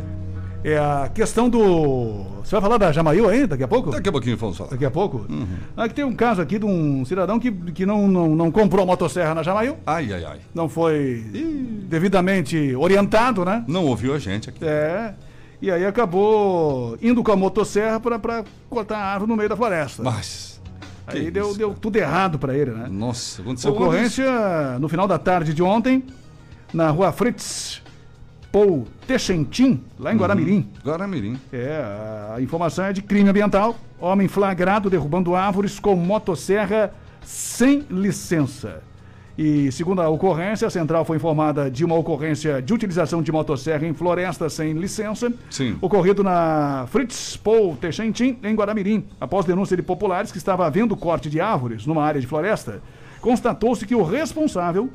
É a questão do. Você vai falar da Jamail aí daqui a pouco? Daqui a pouquinho vamos falar. Daqui a pouco? Aqui tem um caso aqui de um cidadão que, que não, não, não comprou motosserra na Jamail. Ai, ai, ai. Não foi devidamente orientado, né? Não ouviu a gente aqui. É. E aí acabou indo com a motosserra para cortar a árvore no meio da floresta. Mas. Aí que deu, isso, deu tudo errado para ele, né? Nossa, aconteceu Ocorrência no final da tarde de ontem, na rua Fritz Paul Techentin, lá em Guaramirim. Guaramirim. É, a informação é de crime ambiental. Homem flagrado derrubando árvores com motosserra sem licença. E segundo a ocorrência, a central foi informada de uma ocorrência de utilização de motosserra em floresta sem licença, Sim. ocorrido na Fritz Paul Texentim, em Guaramirim. Após denúncia de populares que estava havendo corte de árvores numa área de floresta, constatou-se que o responsável,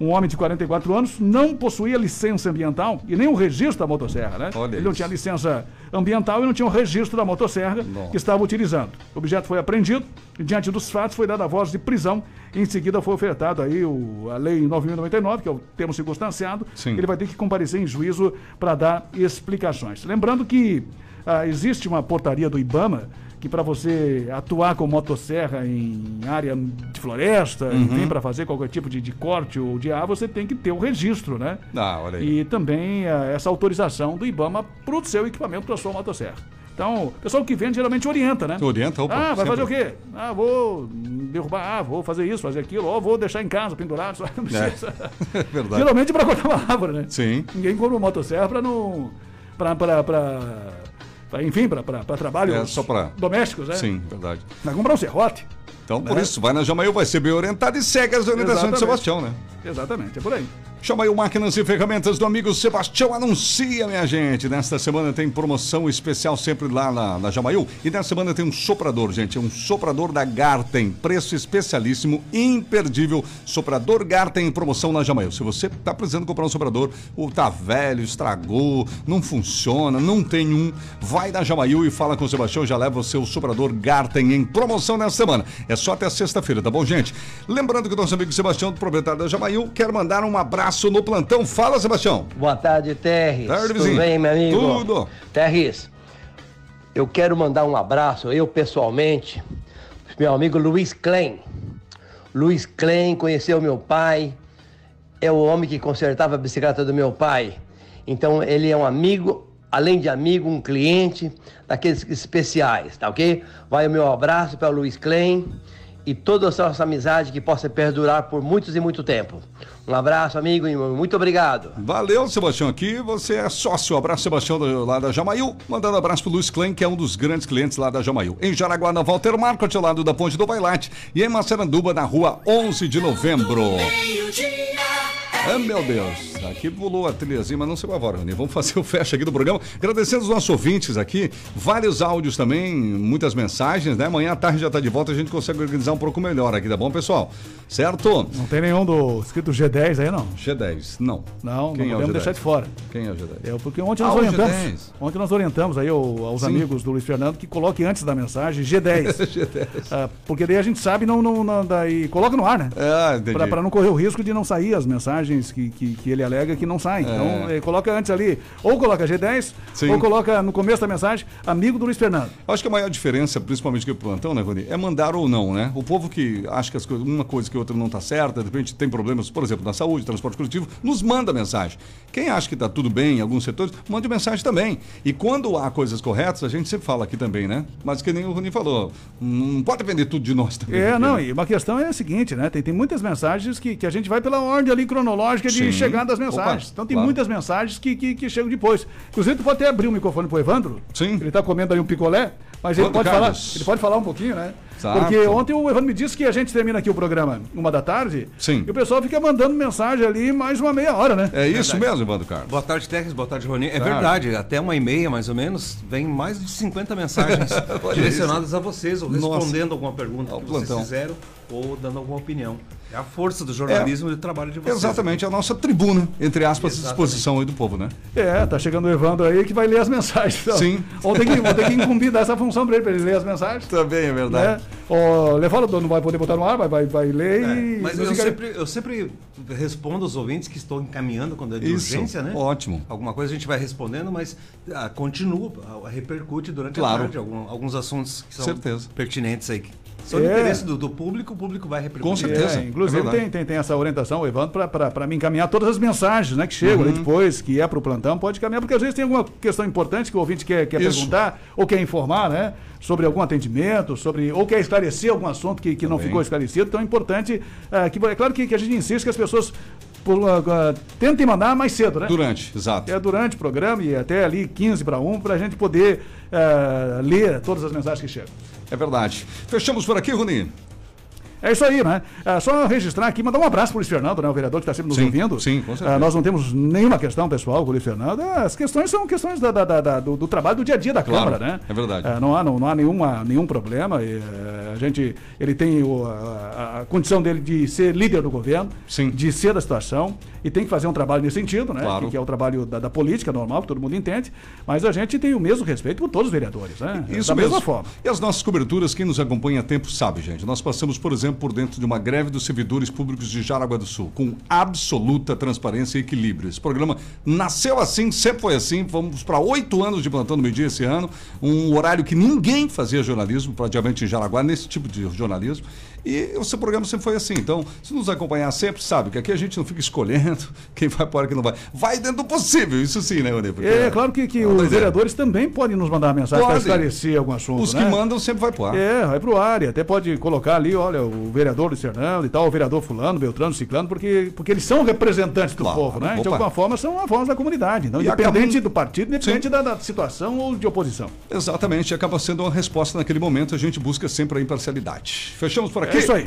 um homem de 44 anos, não possuía licença ambiental e nem o registro da motosserra, né? Olha Ele não isso. tinha licença ambiental e não tinha o registro da motosserra que estava utilizando. O objeto foi apreendido e, diante dos fatos, foi dada a voz de prisão. Em seguida, foi ofertado aí o, a Lei 9.099, que é o termo circunstanciado. Sim. Ele vai ter que comparecer em juízo para dar explicações. Lembrando que ah, existe uma portaria do IBAMA que para você atuar com motosserra em área de floresta, Uhum. enfim, para fazer qualquer tipo de, de corte ou de ar, você tem que ter o registro, né? Ah, olha aí. E também ah, essa autorização do IBAMA para o seu equipamento, para a sua motosserra. Então, o pessoal que vende geralmente orienta, né? Orienta, opa, Ah, vai sempre. fazer o quê? Ah, vou derrubar, ah, vou fazer isso, fazer aquilo, ou vou deixar em casa pendurado. Só não precisa. É verdade. Geralmente para cortar uma árvore, né? Sim. Ninguém compra uma motosserra para não. para. Enfim, para trabalhos É só pra- domésticos, né? Sim, verdade. Vai comprar um serrote. Então, por Né? isso, vai na Jamail, vai ser bem orientado e segue as orientações de Exatamente. Sebastião, né? Exatamente, é por aí. Chama aí o Máquinas e Ferramentas do amigo Sebastião Anuncia, minha gente. Nesta semana tem promoção especial sempre lá na, na Jamail. E nesta semana tem um soprador, gente. É um soprador da Garten. Preço especialíssimo, imperdível. Soprador Garten em promoção na Jamail. Se você tá precisando comprar um soprador, ou tá velho, estragou, não funciona, não tem um, vai na Jamail e fala com o Sebastião. Já leva o seu soprador Garten em promoção nesta semana. É só até sexta-feira, tá bom, gente? Lembrando que o nosso amigo Sebastião, proprietário da Jamail, quer mandar um abraço no plantão. Fala, Sebastião. Boa tarde, Terres. Tarde, Tudo vizinho. bem, meu amigo? Tudo. Terres, eu quero mandar um abraço, eu pessoalmente, meu amigo Luiz Klein. Luiz Klein conheceu meu pai, é o homem que consertava a bicicleta do meu pai. Então, ele é um amigo, além de amigo, um cliente daqueles especiais, tá ok? Vai o meu abraço para o Luiz Klein e toda a nossa amizade que possa perdurar por muitos e muito tempo. Um abraço, amigo, e muito obrigado. Valeu, Sebastião. Aqui você é sócio. Abraço, Sebastião, do- lá da Jamail. Mandando abraço pro Luiz Klein, que é um dos grandes clientes lá da Jamail. Em Jaraguá, na Walter Marcos, ao lado da Ponte do Bailate. E em Massaranduba, na rua 11 de novembro. Ah, meu Deus. Aqui pulou a trilhazinha, mas não se agora, Rony. Vamos fazer o fecha aqui do programa. Agradecendo os nossos ouvintes aqui. Vários áudios também, muitas mensagens, né? Amanhã à tarde já tá de volta, a gente consegue organizar um pouco melhor aqui, tá bom, pessoal? Certo? Não tem nenhum do escrito G10 aí, não? G10, não. Não, Quem não é podemos G10? deixar de fora. Quem é o G10? É, porque ontem Ah, nós o orientamos. G10. Ontem nós orientamos aí ao- aos Sim. amigos do Luiz Fernando que coloque antes da mensagem G10. G10. Ah, porque daí a gente sabe não, não, não daí coloca no ar, né? Ah, entendi. Pra não correr o risco de não sair as mensagens que, que, que ele alega que não saem. É. Então, eh, coloca antes ali, ou coloca G10, Sim. ou coloca no começo da mensagem, amigo do Luiz Fernando. Acho que a maior diferença, principalmente aqui pro plantão, né, Rony, é mandar ou não, né? O povo que acha que as coisas- uma coisa que a outra não tá certa, de repente tem problemas, por exemplo, na saúde, transporte coletivo, nos manda mensagem. Quem acha que tá tudo bem em alguns setores, mande mensagem também. E quando há coisas corretas, a gente sempre fala aqui também, né? Mas que nem o Rony falou, não pode depender tudo de nós também. É, porque- não, e uma questão é a seguinte, né? Tem, tem muitas mensagens que, que a gente vai pela ordem ali cronológica de Sim. chegada das mensagens. Opa, então tem claro. muitas mensagens que, que, que chegam depois. Inclusive, tu pode até abrir o microfone pro Evandro. Sim. Ele tá comendo ali um picolé, mas ele pode, falar, ele pode falar um pouquinho, né? Exato. Porque ontem o Evandro me disse que a gente termina aqui o programa uma da tarde. Sim. E o pessoal fica mandando mensagem ali mais uma meia hora, né? É isso mesmo, Evandro Carlos. Boa tarde, Terres. Boa tarde, Rony. É verdade, até uma e meia, mais ou menos, vem mais de 50 mensagens direcionadas isso. a vocês, ou Nossa. respondendo alguma pergunta Ao que vocês plantão. fizeram, ou dando alguma opinião. É a força do jornalismo e do trabalho de vocês. Exatamente, é a nossa tribuna, entre aspas, à Exatamente. disposição aí do povo, né? É, tá chegando o Evandro aí que vai ler as mensagens. Então. Sim. Vamos ter que, vamos ter que incumbir dar essa função pra ele, pra ele ler as mensagens. Também é verdade. Né? O Levalo não vai poder botar no ar, vai, vai, vai ler e. É, Mas não eu fica- sempre, eu sempre respondo aos ouvintes que estou encaminhando quando é de Isso, urgência, né? ótimo. Alguma coisa a gente vai respondendo, mas ah, continua, ah, repercute durante Claro. a tarde algum- alguns assuntos que são Certeza. pertinentes aí. São É. interesse do, do público, o público vai repercutir. É, inclusive tem, tem, tem essa orientação, Evandro, para me encaminhar todas as mensagens né, que chegam Uhum. ali depois, que é para o plantão, pode encaminhar, porque às vezes tem alguma questão importante que o ouvinte quer, quer Isso. perguntar ou quer informar, né? Sobre algum atendimento, sobre ou quer esclarecer algum assunto que, que não ficou esclarecido. Então é importante, ah, que, é claro que, que a gente insiste que as pessoas tentem mandar mais cedo, né? Durante, exato. É durante o programa e até ali 15 para 1, para a gente poder ah, ler todas as mensagens que chegam. É verdade. Fechamos por aqui, Runi. É isso aí, né? É só registrar aqui, mandar um abraço pro Luiz Fernando, né? O vereador que está sempre nos Sim, ouvindo. sim, com certeza. Ah, nós não temos nenhuma questão pessoal com o Luiz Fernando. Ah, As questões são questões da- da- da- do, do trabalho do dia a dia da Claro, Câmara, né? é verdade. É, não há, não, não há nenhuma, nenhum problema. e, a gente, ele tem o- a, a- a condição dele de ser líder do governo, de ser da situação, e tem que fazer um trabalho nesse sentido, né? Claro. Que, que é o trabalho da, da política normal, que todo mundo entende. Mas a gente tem o mesmo respeito por todos os vereadores, né? Isso da mesmo. mesma forma. E as nossas coberturas, quem nos acompanha há tempo sabe, gente. Nós passamos, por exemplo, por dentro de uma greve dos servidores públicos de Jaraguá do Sul, com absoluta transparência e equilíbrio. Esse programa nasceu assim, sempre foi assim. Vamos para oito anos de plantão no meio-dia esse ano, um horário que ninguém fazia jornalismo, praticamente em Jaraguá, nesse tipo de jornalismo. E o seu programa sempre foi assim. Então, se nos acompanhar sempre, sabe que aqui a gente não fica escolhendo quem vai para e quem não vai. Vai dentro do possível, isso sim, né, Rony? Porque É, claro que, que uma os doideira. vereadores também podem nos mandar mensagem para esclarecer algum assunto. Os que né? mandam sempre vai pro ar. É, vai pro ar e até pode colocar ali, olha, o vereador Fernando e tal, o vereador fulano, Beltrano, Ciclano, porque, porque eles são representantes do Claro, povo, né? De opa. alguma forma são a voz da comunidade. Então, independente acabam- do partido, independente da, da situação ou de oposição. Exatamente, acaba sendo uma resposta naquele momento, a gente busca sempre a imparcialidade. Fechamos por aqui? É isso aí.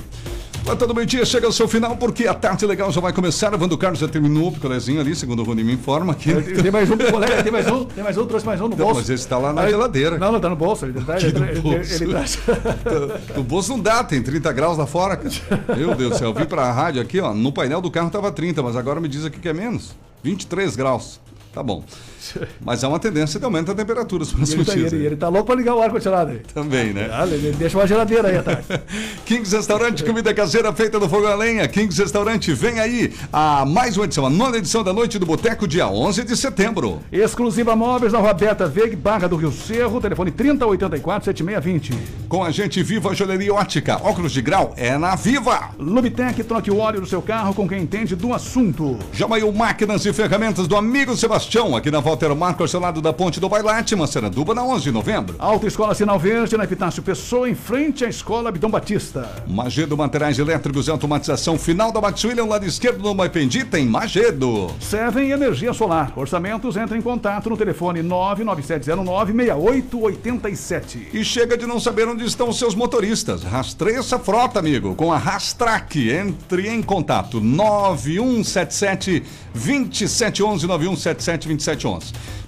Plantão do meio-dia chega ao seu final, porque a tarde legal já vai começar. O Vando Carlos já terminou o picolézinho ali, segundo o Rony me informa aqui. Tem mais um colega, tem mais um, tem mais um, trouxe mais um no Não, bolso. mas esse tá lá na Aí- geladeira. Não, não, tá no bolso. Ele, tá, Aqui ele, no ele- bolso. ele traz. O bolso não dá, tem 30 graus lá fora, cara. Meu Deus do céu, eu vim pra rádio aqui, ó. No painel do carro tava 30, mas agora me diz aqui que é menos. 23 graus. Tá bom. Mas há uma tendência de aumento da temperatura nos E ele, próximos tá, dias. ele, ele tá louco pra ligar o ar-condicionado aí. Também, né? Ah, ele deixa uma geladeira aí à tarde. Kings Restaurante, comida caseira feita no fogo a lenha. Kings Restaurante, vem aí a mais uma edição, a nona edição da Noite do Boteco, dia 11 de setembro. Exclusiva Móveis na Rua Beta Veg, Barra do Rio Cerro, telefone 3084-7620. Com a gente Viva Joalheria Ótica, óculos de grau, é na Viva. Lubitec, troque o óleo do seu carro com quem entende do assunto. Jamaiu Máquinas e Ferramentas do amigo Sebastião, aqui na Walter Marcos, ao lado da Ponte do Bailate, Massaranduba, na 11 de novembro. Autoescola Sinal Verde, na Epitácio Pessoa, em frente à Escola Abdom Batista. Magedo Materiais Elétricos e Automatização Final da William, lado esquerdo do Maipendi, tem Magedo. Seven Energia Solar. Orçamentos, entre em contato no telefone 99709-6887. E chega de não saber onde estão os seus motoristas. Rastreie essa frota, amigo, com a Rastrac. Entre em contato 9177 2711 9177 2711.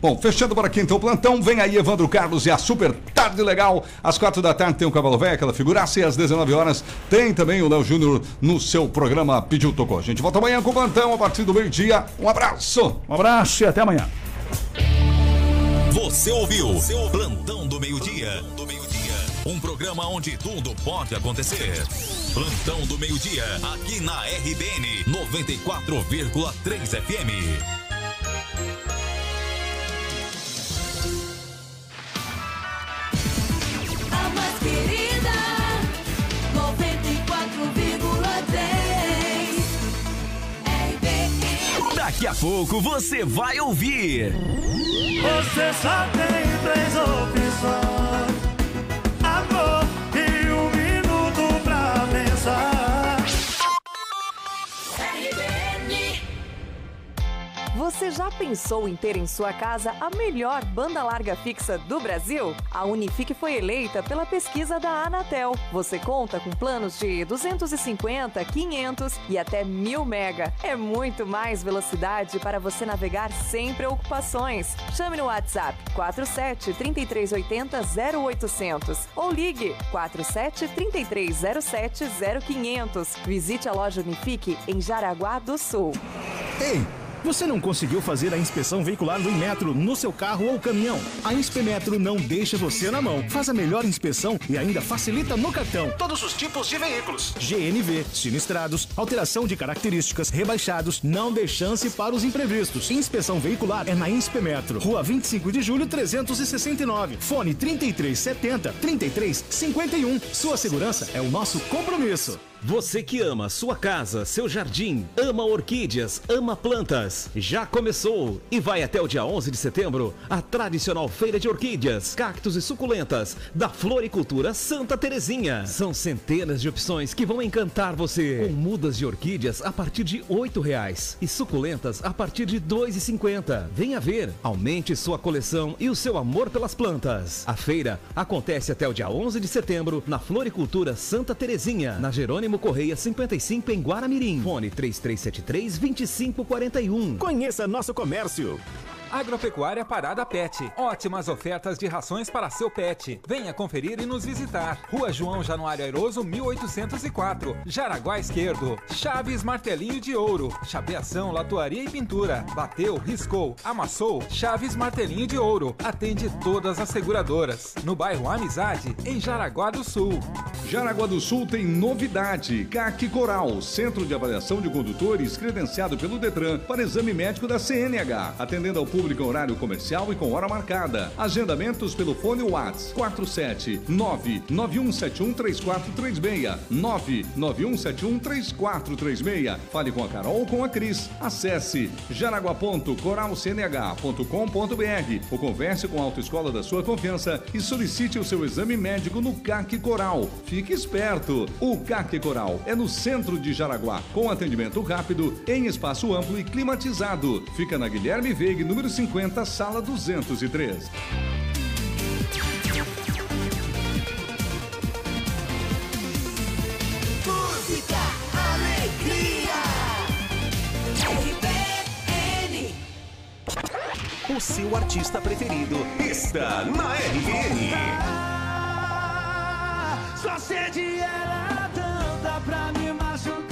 Bom, fechando por aqui então o plantão, vem aí Evandro Carlos e a super tarde legal. Às quatro da tarde tem o Cavalo Velho, aquela figuraça, e às 19 horas tem também o Léo Júnior no seu programa Pediu Tocou. A gente volta amanhã com o plantão a partir do meio-dia. Um abraço. Um abraço e até amanhã. Você ouviu? Plantão do meio-dia. Do meio-dia. Um programa onde tudo pode acontecer. Plantão do meio-dia, aqui na RBN 94,3 FM. Mais querida, 94,3 RBN. Daqui a pouco você vai ouvir. Você só tem três opções: amor e um minuto pra pensar. Você já pensou em ter em sua casa a melhor banda larga fixa do Brasil? A Unifique foi eleita pela pesquisa da Anatel. Você conta com planos de 250, 500 e até 1000 mega. É muito mais velocidade para você navegar sem preocupações. Chame no WhatsApp 47 3380 0800 ou ligue 47 3307 0500. Visite a loja Unifique em Jaraguá do Sul. Ei, você não conseguiu fazer a inspeção veicular do Inmetro no seu carro ou caminhão? A Inspemetro não deixa você na mão. Faz a melhor inspeção e ainda facilita no cartão. Todos os tipos de veículos. GNV, sinistrados, alteração de características, rebaixados, não dê chance para os imprevistos. Inspeção veicular é na Inspemetro. Rua 25 de julho, 369. Fone 3370 3351. Sua segurança é o nosso compromisso. Você que ama sua casa, seu jardim, ama orquídeas, ama plantas. Já começou e vai até o dia 11 de setembro a tradicional feira de orquídeas, cactos e suculentas da Floricultura Santa Terezinha. São centenas de opções que vão encantar você. Com mudas de orquídeas a partir de R$ reais e suculentas a partir de R$ 2,50. Venha ver, aumente sua coleção e o seu amor pelas plantas. A feira acontece até o dia 11 de setembro na Floricultura Santa Terezinha, na Jerônimo Correia 55 em Guaramirim. Fone 3373-2541. Conheça nosso comércio. Agropecuária Parada Pet. Ótimas ofertas de rações para seu pet. Venha conferir e nos visitar. Rua João Januário Airoso, 1804. Jaraguá Esquerdo. Chaves Martelinho de Ouro. Chapeação, latuaria e pintura. Bateu, riscou, amassou. Chaves Martelinho de Ouro. Atende todas as seguradoras. No bairro Amizade, em Jaraguá do Sul. Jaraguá do Sul tem novidade. CAC Coral, Centro de Avaliação de Condutores, credenciado pelo Detran para exame médico da CNH, atendendo ao público em horário comercial e com hora marcada. Agendamentos pelo fone Whats 47 991713436 991713436. Fale com a Carol ou com a Cris. Acesse jaraguá.coralcnh.com.br ou converse com a autoescola da sua confiança e solicite o seu exame médico no CAC Coral. Fique esperto! O CAC Coral é no centro de Jaraguá, com atendimento rápido, em espaço amplo e climatizado. Fica na Guilherme Veig, número 50, sala 203. Música, alegria. RBN. O seu artista preferido está na RN. Sua sede era tanta pra me machucar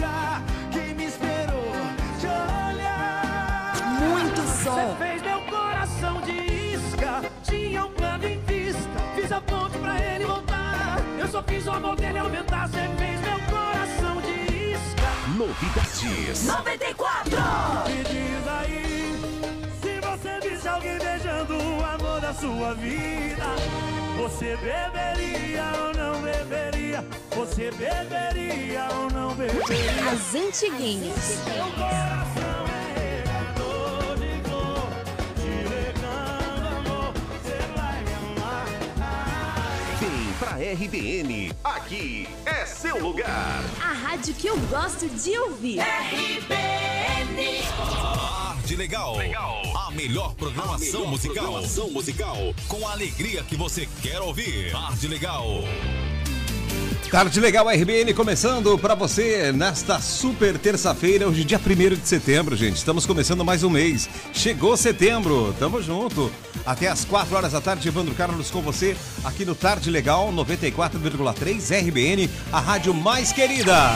só fiz o amor dele aumentar. Você fez meu coração de isca. Novidades. 94! Me diz aí, se você visse alguém beijando o amor da sua vida, você beberia ou não beberia? Você beberia ou não beberia? As antiguinhas. Seu coração RBN. Aqui é seu lugar. A rádio que eu gosto de ouvir. RBN. Tarde Legal. A melhor programação musical. Programação musical. Com a alegria que você quer ouvir. Tarde Legal. Tarde legal RBN começando para você nesta super terça-feira, hoje dia 1 de setembro, gente. Estamos começando mais um mês. Chegou setembro, tamo junto. Até às 4 horas da tarde, Evandro Carlos com você aqui no Tarde Legal 94,3 RBN, a rádio mais querida.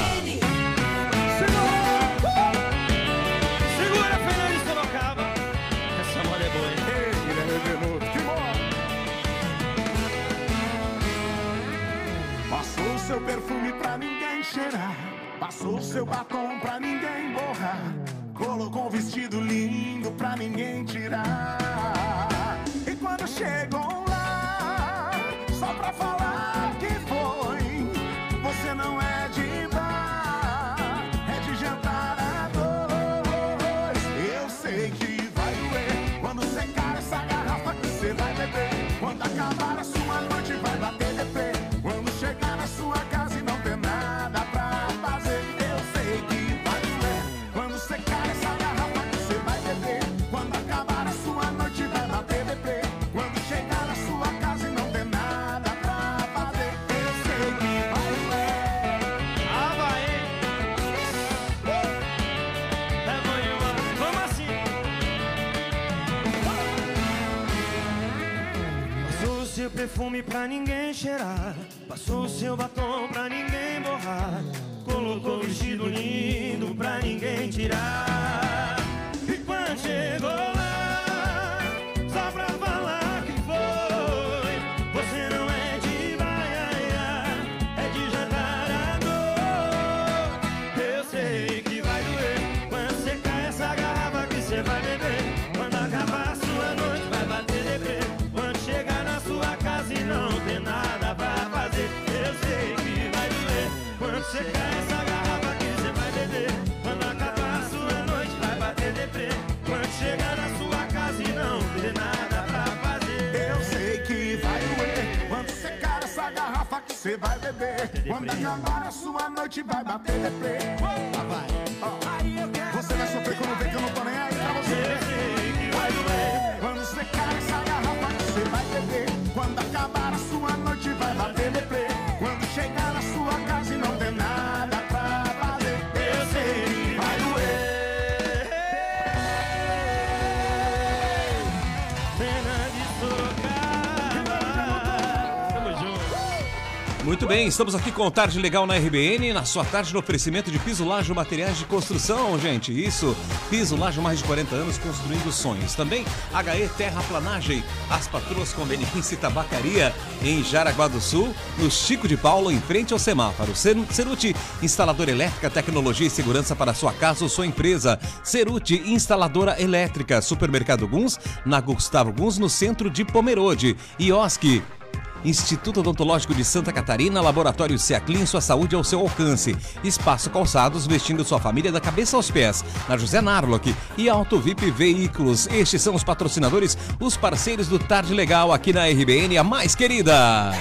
Seu perfume pra ninguém cheirar. Passou seu batom pra ninguém borrar. Colocou um vestido lindo pra ninguém tirar. E quando chegou seu perfume pra ninguém cheirar. Passou seu batom pra ninguém borrar. Colocou vestido lindo pra ninguém tirar. E quando chegou lá, beber. Quando acabar a sua noite, vai bater deprê. Lá vai. Você vai sofrer quando vê que eu não tô nem aí pra você. Muito bem, estamos aqui com Tarde Legal na RBN, na sua tarde no oferecimento de piso, laje, materiais de construção, gente. Isso, piso, laje, mais de 40 anos construindo sonhos. Também HE Terraplanagem, as patroas conveniência e tabacaria em Jaraguá do Sul, no Chico de Paulo, em frente ao semáforo. Cer- Ceruti, instaladora elétrica, tecnologia e segurança para sua casa ou sua empresa. Ceruti, instaladora elétrica, Supermercado Guns, na Gustavo Guns, no centro de Pomerode. Ioski, Instituto Odontológico de Santa Catarina, Laboratório Seaclin, sua saúde ao seu alcance. Espaço Calçados, vestindo sua família da cabeça aos pés. Na José Narlock e Auto VIP Veículos. Estes são os patrocinadores, os parceiros do Tarde Legal aqui na RBN, a mais querida.